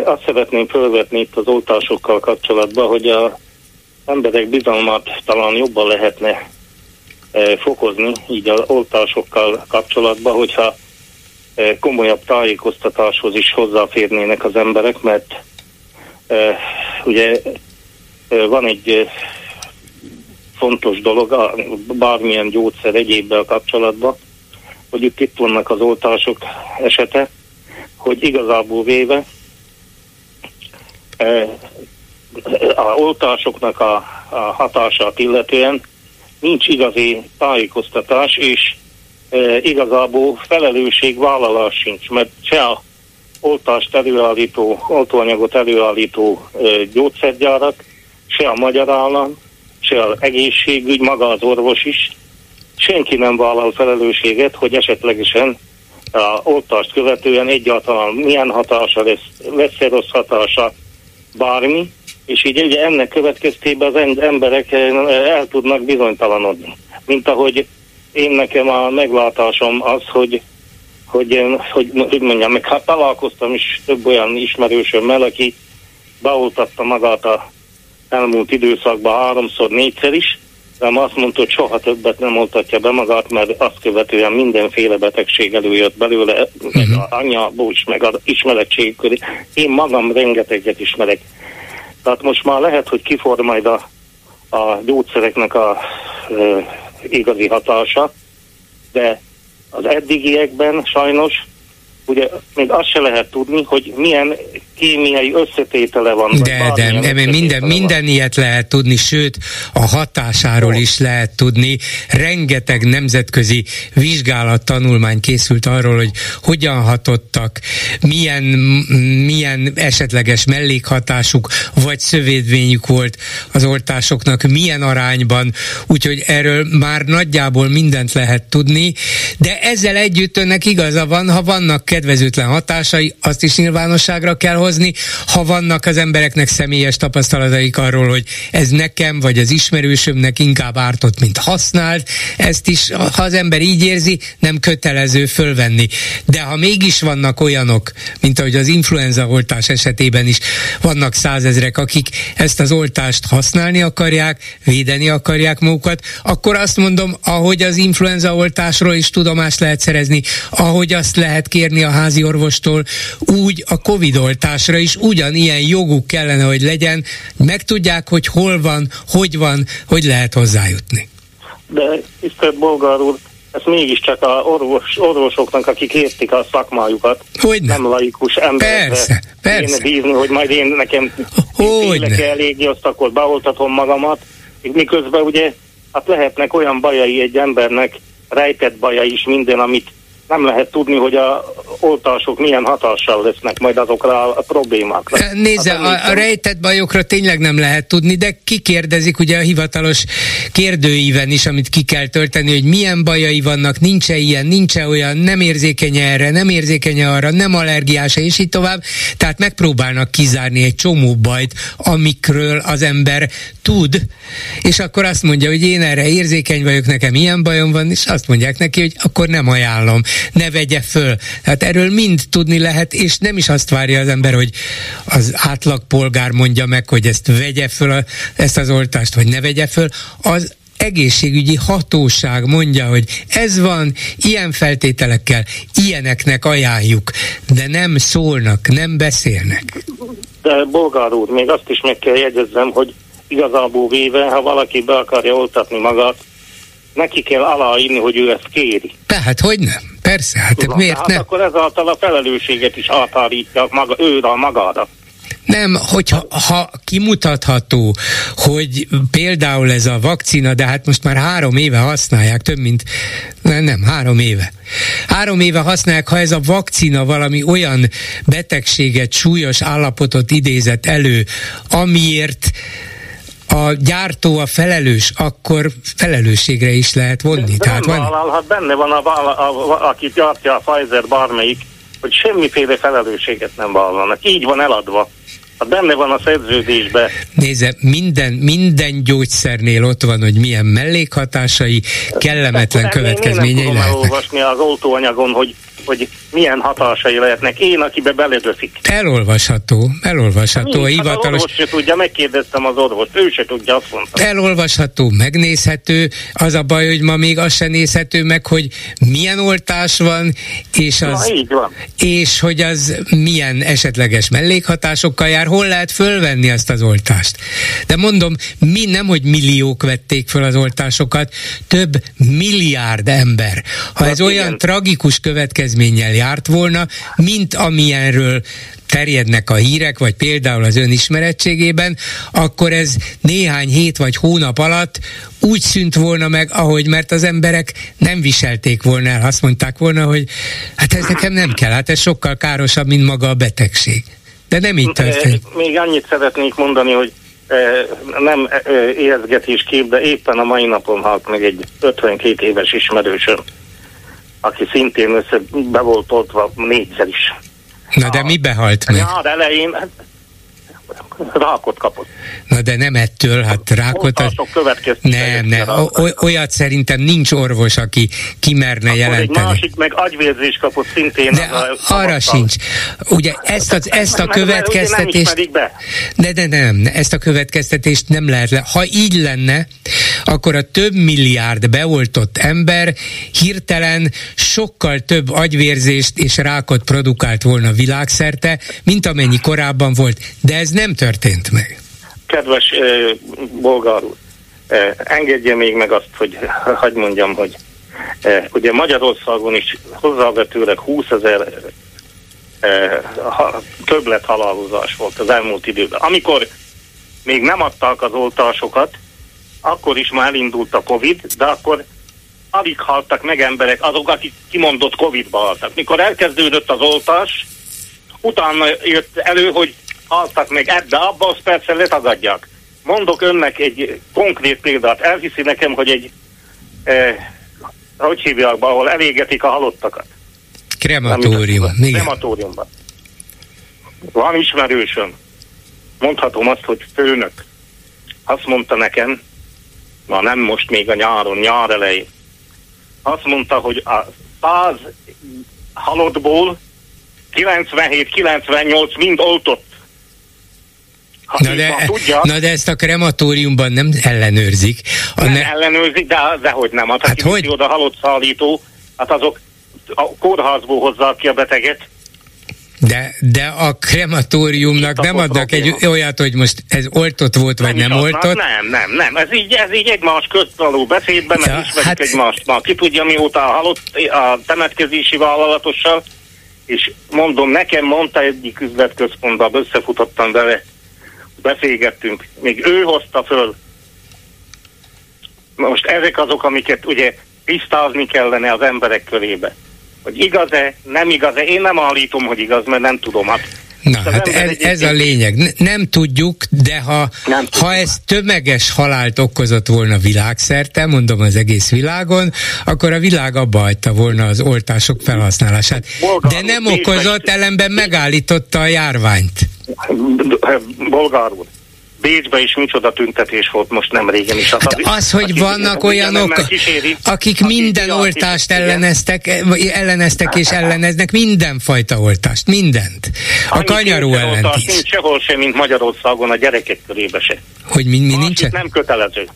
azt szeretném felvetni itt az oltásokkal kapcsolatban, hogy a emberek bizalmat talán jobban lehetne fokozni, így az oltásokkal kapcsolatban, hogyha komolyabb tájékoztatáshoz is hozzáférnének az emberek, mert ugye van egy fontos dolog, bármilyen gyógyszer egyébbel kapcsolatban, hogy itt, itt vannak az oltások esete, hogy igazából véve a oltásoknak a, a hatását illetően nincs igazi tájékoztatás, és e, igazából felelősségvállalás sincs, mert se a oltást előállító, oltóanyagot előállító e, gyógyszergyárak, se a magyar állam, se az egészségügy, maga az orvos is, senki nem vállal felelősséget, hogy esetlegesen a oltást követően egyáltalán milyen hatása lesz, lesz-e rossz hatása, bármi, és így ugye ennek következtében az emberek eh, el tudnak bizonytalanodni. Mint ahogy én nekem a meglátásom az, hogy hogy, hogy, hogy mondjam, meg hát találkoztam is több olyan ismerősömmel, aki beoltatta magát a elmúlt időszakban háromszor, négyszer is, de azt mondta, hogy soha többet nem oltatja be magát, mert azt követően mindenféle betegség előjött belőle, uh-huh. meg mhm. a anyjából is, meg az ismeretség köré. Én magam rengeteget ismerek tehát most már lehet, hogy kifor majd a, a gyógyszereknek a e, igazi hatása, de az eddigiekben sajnos ugye még azt se lehet tudni, hogy milyen kémiai összetétele van. De, de, de minden, van. minden ilyet lehet tudni, sőt a hatásáról is lehet tudni. Rengeteg nemzetközi vizsgálat, tanulmány készült arról, hogy hogyan hatottak, milyen, milyen esetleges mellékhatásuk vagy szövédvényük volt az oltásoknak, milyen arányban, úgyhogy erről már nagyjából mindent lehet tudni, de ezzel együtt önnek igaza van, ha vannak kedvezőtlen hatásai, azt is nyilvánosságra kell hozni. Ha vannak az embereknek személyes tapasztalataik arról, hogy ez nekem vagy az ismerősömnek inkább ártott, mint használt, ezt is, ha az ember így érzi, nem kötelező fölvenni. De ha mégis vannak olyanok, mint ahogy az influenza oltás esetében is vannak százezrek, akik ezt az oltást használni akarják, védeni akarják magukat, akkor azt mondom, ahogy az influenza oltásról is tudomást lehet szerezni, ahogy azt lehet kérni a házi orvostól, úgy a Covid oltásra is ugyanilyen joguk kellene, hogy legyen. Megtudják, hogy hol van, hogy van, hogy lehet hozzájutni. De tisztelt Bolgár úr, ez mégiscsak a orvos, orvosoknak, akik értik a szakmájukat. Hogy nem laikus ember. Persze, persze. Én bízni, hogy majd én nekem Hogyne. elég, azt akkor beoltatom magamat. Miközben ugye, hát lehetnek olyan bajai egy embernek, rejtett baja is minden, amit nem lehet tudni, hogy a oltások milyen hatással lesznek majd azokra a problémákra. Nézze, hát, a, a rejtett bajokra tényleg nem lehet tudni, de kikérdezik ugye a hivatalos kérdőíven is, amit ki kell tölteni, hogy milyen bajai vannak, nincs-e ilyen, nincs-e olyan, nem érzékeny erre, nem érzékeny arra, nem allergiás, és így tovább. Tehát megpróbálnak kizárni egy csomó bajt, amikről az ember tud, és akkor azt mondja, hogy én erre érzékeny vagyok, nekem ilyen bajom van, és azt mondják neki, hogy akkor nem ajánlom ne vegye föl. Tehát erről mind tudni lehet, és nem is azt várja az ember, hogy az átlagpolgár mondja meg, hogy ezt vegye föl, ezt az oltást, vagy ne vegye föl. Az egészségügyi hatóság mondja, hogy ez van, ilyen feltételekkel, ilyeneknek ajánljuk, de nem szólnak, nem beszélnek. De Bolgár úr, még azt is meg kell jegyezzem, hogy igazából véve, ha valaki be akarja oltatni magát, neki kell aláírni, hogy ő ezt kéri. Tehát, hogy nem? Persze, hát Na, miért hát nem? akkor ezáltal a felelősséget is átárítja maga, őre magára. Nem, hogyha ha kimutatható, hogy például ez a vakcina, de hát most már három éve használják, több mint, nem, nem, három éve. Három éve használják, ha ez a vakcina valami olyan betegséget, súlyos állapotot idézett elő, amiért a gyártó a felelős, akkor felelősségre is lehet vonni. De Tehát van... vállalhat, benne van, a, a, a, aki gyártja a Pfizer bármelyik, hogy semmiféle felelősséget nem vállalnak. Így van eladva. Hát benne van a szerződésben. Nézze, minden, minden gyógyszernél ott van, hogy milyen mellékhatásai, kellemetlen következményei lehetnek. Én nem tudom elolvasni az oltóanyagon, hogy hogy milyen hatásai lehetnek. Én, akibe beledöszik. Elolvasható, elolvasható. Mi? Hát hivatalos... Az orvos se tudja, megkérdeztem az orvos, ő se tudja, azt mondta. Elolvasható, megnézhető. Az a baj, hogy ma még az se nézhető meg, hogy milyen oltás van, és az, Na, így van. és hogy az milyen esetleges mellékhatásokkal jár, hol lehet fölvenni azt az oltást. De mondom, mi nem, hogy milliók vették föl az oltásokat, több milliárd ember. Ha Na, ez igen. olyan tragikus következmény, következménnyel járt volna, mint amilyenről terjednek a hírek, vagy például az ön ismerettségében, akkor ez néhány hét vagy hónap alatt úgy szűnt volna meg, ahogy, mert az emberek nem viselték volna el, azt mondták volna, hogy hát ez nekem nem kell, hát ez sokkal károsabb, mint maga a betegség. De nem így történt. Még annyit szeretnék mondani, hogy nem érzgetéskép, de éppen a mai napon halt meg egy 52 éves ismerősöm aki szintén össze be volt oltva négyszer is. Na de mi behalt meg? Nyár elején rákot kapott. Na de nem ettől, hát rákot... A... Nem, nem, olyat szerintem nincs orvos, aki kimerne Akkor jelenteni. egy másik meg agyvérzés kapott szintén. De az a, arra sincs. Ugye ezt a, ezt a következtetést... De, de nem, ezt a következtetést nem lehet le. Ha így lenne, akkor a több milliárd beoltott ember hirtelen sokkal több agyvérzést és rákot produkált volna világszerte, mint amennyi korábban volt. De ez nem történt meg. Kedves uh, bolgár úr, uh, engedje még meg azt, hogy hagyd mondjam, hogy uh, ugye Magyarországon is hozzávetőleg 20 ezer uh, többlet halálozás volt az elmúlt időben. Amikor még nem adták az oltásokat, akkor is már elindult a Covid, de akkor alig haltak meg emberek, azok, akik kimondott Covid-ba haltak. Mikor elkezdődött az oltás, utána jött elő, hogy haltak meg ebbe, abba, azt persze letagadják. Mondok önnek egy konkrét példát. Elhiszi nekem, hogy egy, eh, hogy hívják be, ahol elégetik a halottakat. Krematórium. Krematóriumban. Van ismerősöm. Mondhatom azt, hogy főnök. Azt mondta nekem, ma nem most még a nyáron, nyár elején. Azt mondta, hogy a 100 halottból 97-98 mind oltott. Na de, tudja, na de ezt a krematóriumban nem ellenőrzik. A nem ne... ellenőrzik, de, de hogy nem. Hát, hát hogy? oda halott szállító, hát azok a kórházból hozzák ki a beteget, De, de a krematóriumnak nem adnak egy olyat, hogy most ez oltott volt, vagy nem, nem oltott? Nem, nem, nem. Ez így, ez így egymás közt való beszédben, ja, ismerik hát... egymást. Ma ki tudja, mióta halott a temetkezési vállalatossal, és mondom, nekem mondta egyik üzletközpontban, összefutottam vele, beszélgettünk, még ő hozta föl. Most ezek azok, amiket ugye tisztázni kellene az emberek körébe. Hogy igaz-e, nem igaz-e, én nem állítom, hogy igaz, mert nem tudom. Hát Na, hát ez, ez a lényeg. Nem tudjuk, de ha, nem ha ez tömeges halált okozott volna világszerte, mondom az egész világon, akkor a világ abba hagyta volna az oltások felhasználását. de nem okozott, ellenben megállította a járványt. Bolgár úr, Bécsbe is micsoda tüntetés volt most nem régen is. Hát az, az, hogy vannak olyanok, kíséri, akik minden oltást elleneztek, elleneztek és elleneznek mindenfajta oltást, mindent. A Annyi kanyaró ellen is. Nincs sehol sem, mint Magyarországon a gyerekek körébe se. Hogy mi, mi nincs? Nem kötelező.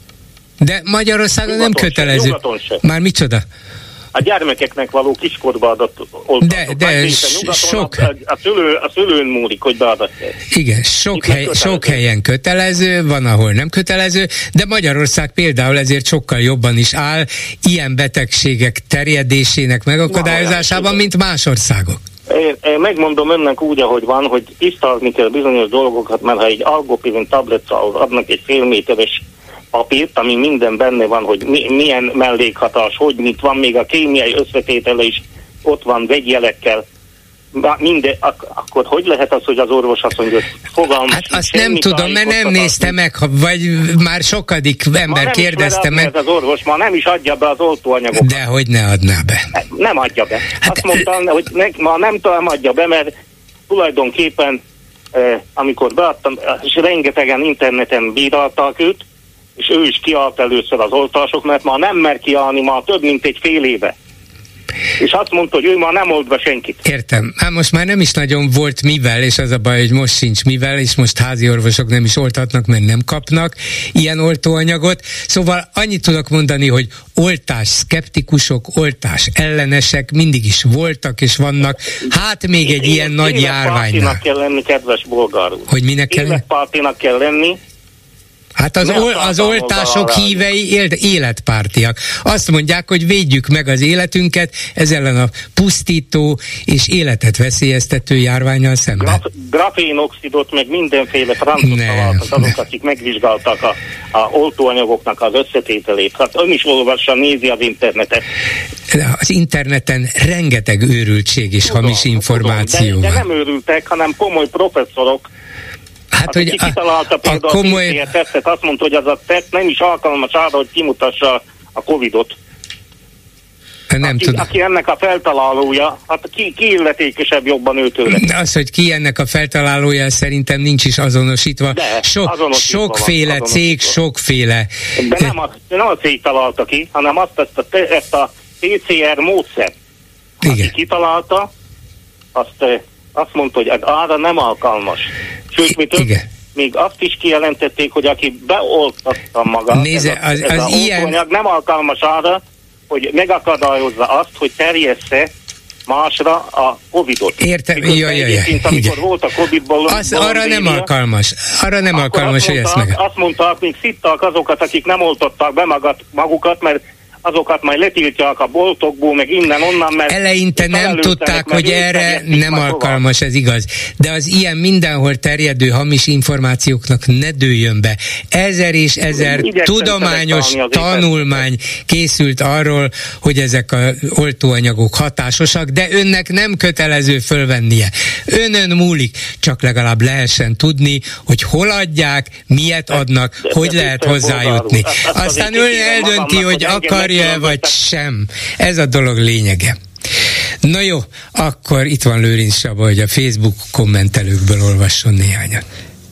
De Magyarországon nyugaton nem kötelező. Sem, Már micsoda? A gyermekeknek való kiskorba adott oltatok. De, de sok... A, a, szülő, a szülőn múlik, hogy beadatja. Igen, sok, hely, sok helyen kötelező, van, ahol nem kötelező, de Magyarország például ezért sokkal jobban is áll ilyen betegségek terjedésének megakadályozásában, mint más országok. Én, én megmondom önnek úgy, ahogy van, hogy tisztázni kell bizonyos dolgokat, mert ha egy algopirin tablettal adnak egy fél méteres papírt, ami minden benne van, hogy mi, milyen mellékhatás, hogy mit van, még a kémiai összetétele is ott van vegyjelekkel, minden, ak- akkor hogy lehet az, hogy az orvos azt mondja, hogy fogalmas Hát azt nem tudom, mert nem nézte meg, vagy már sokadik ember kérdezte meg. Ez az orvos ma nem is adja be az oltóanyagokat. De hogy ne adná be? Nem adja be. Hát, azt mondtam, hogy ne, ma nem tudom adja be, mert tulajdonképpen eh, amikor beadtam, és rengetegen interneten bírálták őt, és ő is kiállt először az oltások, mert ma nem mer kiállni, ma több mint egy fél éve. És azt mondta, hogy ő ma nem old be senkit. Értem. Hát most már nem is nagyon volt mivel, és az a baj, hogy most sincs mivel, és most házi orvosok nem is oltatnak, mert nem kapnak ilyen oltóanyagot. Szóval annyit tudok mondani, hogy oltás szkeptikusok, oltás ellenesek mindig is voltak és vannak. Hát még egy Én ilyen nagy járványnál. kell lenni, kedves bolgár úr. Hogy minek kell? kell lenni, Hát az, ol, az oltások hívei él, életpártiak. Azt mondják, hogy védjük meg az életünket ez ellen a pusztító és életet veszélyeztető járványal szemben. Graf, grafénoxidot, meg mindenféle francot találtak azok, akik megvizsgáltak a, a oltóanyagoknak az összetételét. Hát ön is olvassa, nézi az internetet. Az interneten rengeteg őrültség és tudom, hamis információ tudom, de, de nem őrültek, hanem komoly professzorok, Hát, hogy a, a, a komoly... A tesztet, azt mondta, hogy az a teszt nem is alkalmas arra, hogy kimutassa a Covid-ot. Nem aki, tudom. aki ennek a feltalálója, hát ki, ki illetékesebb jobban őtőle? Az, hogy ki ennek a feltalálója, szerintem nincs is azonosítva. De, so, azonosítva sokféle van, cég, sokféle. De nem a, nem a cég találta ki, hanem azt ezt a, ezt a PCR módszert. Igen. Aki kitalálta, azt, eh, azt mondta, hogy arra nem alkalmas. Sőt, mi több, Igen. még azt is kijelentették, hogy aki beoltatta magát, Nézze, ez a, az, ez az a ilyen... nem alkalmas arra, hogy megakadályozza azt, hogy terjessze másra a Covid-ot. Értem, jaj, jaj, jaj. amikor Igen. volt a Covid-ból... Az, arra nem alkalmas. Arra nem alkalmas, hogy ezt meg... Azt mondták, még szittak azokat, akik nem oltottak be magat, magukat, mert azokat majd letiltják a boltokból, meg innen-onnan, mert... Eleinte nem tudták, hogy erre nem alkalmas, ez igaz. De az ilyen mindenhol terjedő hamis információknak ne dőljön be. Ezer és ezer tudományos tanulmány készült arról, hogy ezek a oltóanyagok hatásosak, de önnek nem kötelező fölvennie. Önön múlik, csak legalább lehessen tudni, hogy hol adják, miért adnak, hogy lehet hozzájutni. Aztán ön eldönti, hogy akar akarja vagy sem. Ez a dolog lényege. Na jó, akkor itt van Lőrinc Saba, hogy a Facebook kommentelőkből olvasson néhányat.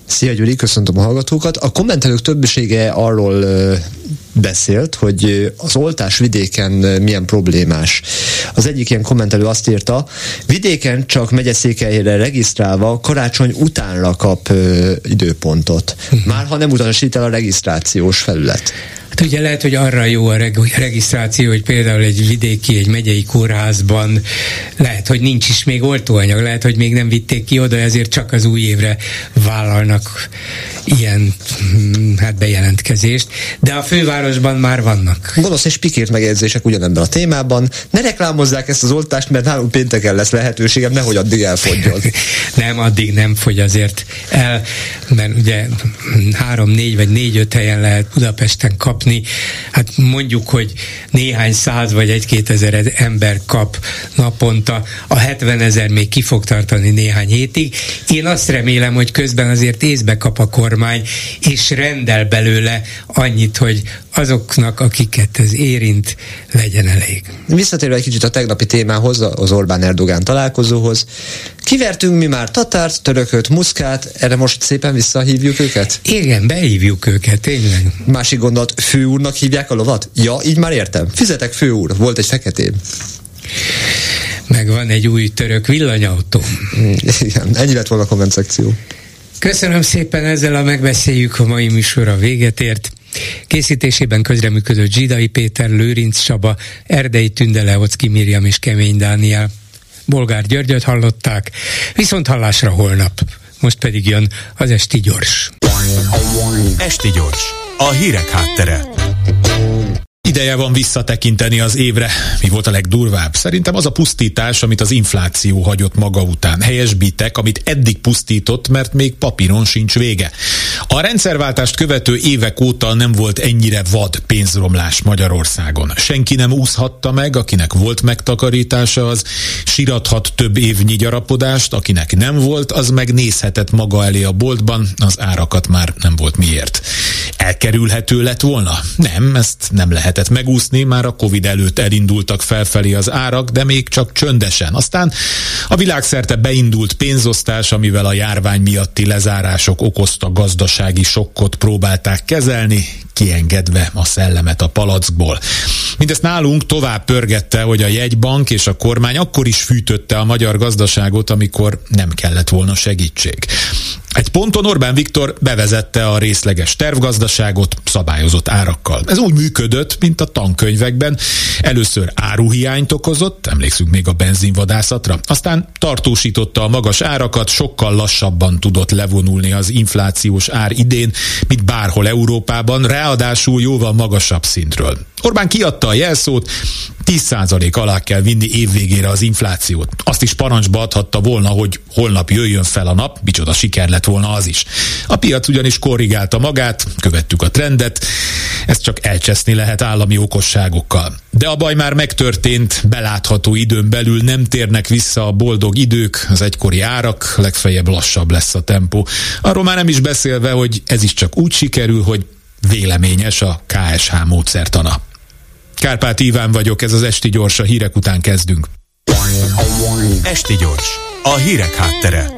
Szia Gyuri, köszöntöm a hallgatókat. A kommentelők többsége arról beszélt, hogy az oltás vidéken milyen problémás. Az egyik ilyen kommentelő azt írta, vidéken csak megyeszékelyére regisztrálva karácsony utánra kap ö, időpontot. Már ha nem utasít el a regisztrációs felület. Hát ugye lehet, hogy arra jó a regisztráció, hogy például egy vidéki, egy megyei kórházban lehet, hogy nincs is még oltóanyag, lehet, hogy még nem vitték ki oda, ezért csak az új évre vállalnak ilyen hm, hát bejelentkezést, de a fővárosban már vannak. Gonosz és pikírt megjegyzések ugyanebben a témában. Ne reklámozzák ezt az oltást, mert nálunk pénteken lesz lehetőségem, nehogy addig elfogjon. nem, addig nem fogy azért el, mert ugye három, négy vagy négy-öt helyen lehet Budapesten kapni. Hát mondjuk, hogy néhány száz vagy egy-két ezer ember kap naponta, a 70 ezer még ki fog tartani néhány hétig. Én azt remélem, hogy közben azért észbe kap a kormány, és rendel belőle annyit, hogy azoknak, akiket ez érint, legyen elég. Visszatérve egy kicsit a tegnapi témához, az Orbán Erdogán találkozóhoz. Kivertünk mi már tatárt, törököt, muszkát, erre most szépen visszahívjuk őket? Igen, behívjuk őket, tényleg. Másik gondolat, főúrnak hívják a lovat? Ja, így már értem. Fizetek főúr, volt egy feketén. Meg van egy új török villanyautó. Igen, ennyi lett volna a komment szekció. Köszönöm szépen, ezzel a megbeszéljük a mai műsor véget ért. Készítésében közreműködött Zsidai Péter, Lőrinc Csaba, Erdei Tünde Leocki Miriam és Kemény Dániel. Bolgár Györgyöt hallották, viszont hallásra holnap. Most pedig jön az Esti Gyors. Esti Gyors, a hírek háttere. Ideje van visszatekinteni az évre. Mi volt a legdurvább? Szerintem az a pusztítás, amit az infláció hagyott maga után. Helyesbitek, amit eddig pusztított, mert még papíron sincs vége. A rendszerváltást követő évek óta nem volt ennyire vad pénzromlás Magyarországon. Senki nem úszhatta meg, akinek volt megtakarítása, az sirathat több évnyi gyarapodást, akinek nem volt, az megnézhetett maga elé a boltban, az árakat már nem volt miért. Elkerülhető lett volna? Nem, ezt nem lehetett megúszni, már a Covid előtt elindultak felfelé az árak, de még csak csöndesen. Aztán a világszerte beindult pénzosztás, amivel a járvány miatti lezárások okozta gazdasági sokkot próbálták kezelni, kiengedve a szellemet a palackból. Mindezt nálunk tovább pörgette, hogy a jegybank és a kormány akkor is fűtötte a magyar gazdaságot, amikor nem kellett volna segítség. Egy ponton Orbán Viktor bevezette a részleges tervgazdaságot szabályozott árakkal. Ez úgy működött, mint a tankönyvekben. Először áruhiányt okozott, emlékszünk még a benzinvadászatra, aztán tartósította a magas árakat, sokkal lassabban tudott levonulni az inflációs ár idén, mint bárhol Európában, ráadásul jóval magasabb szintről. Orbán kiadta a jelszót, 10% alá kell vinni évvégére az inflációt. Azt is parancsba adhatta volna, hogy holnap jöjjön fel a nap, micsoda siker lett volna az is. A piac ugyanis korrigálta magát, követtük a trendet, ezt csak elcseszni lehet állami okosságokkal. De a baj már megtörtént, belátható időn belül nem térnek vissza a boldog idők, az egykori árak, legfeljebb lassabb lesz a tempó. Arról már nem is beszélve, hogy ez is csak úgy sikerül, hogy véleményes a KSH módszertana. Kárpát Iván vagyok, ez az Esti Gyors, a hírek után kezdünk. Esti Gyors, a hírek háttere.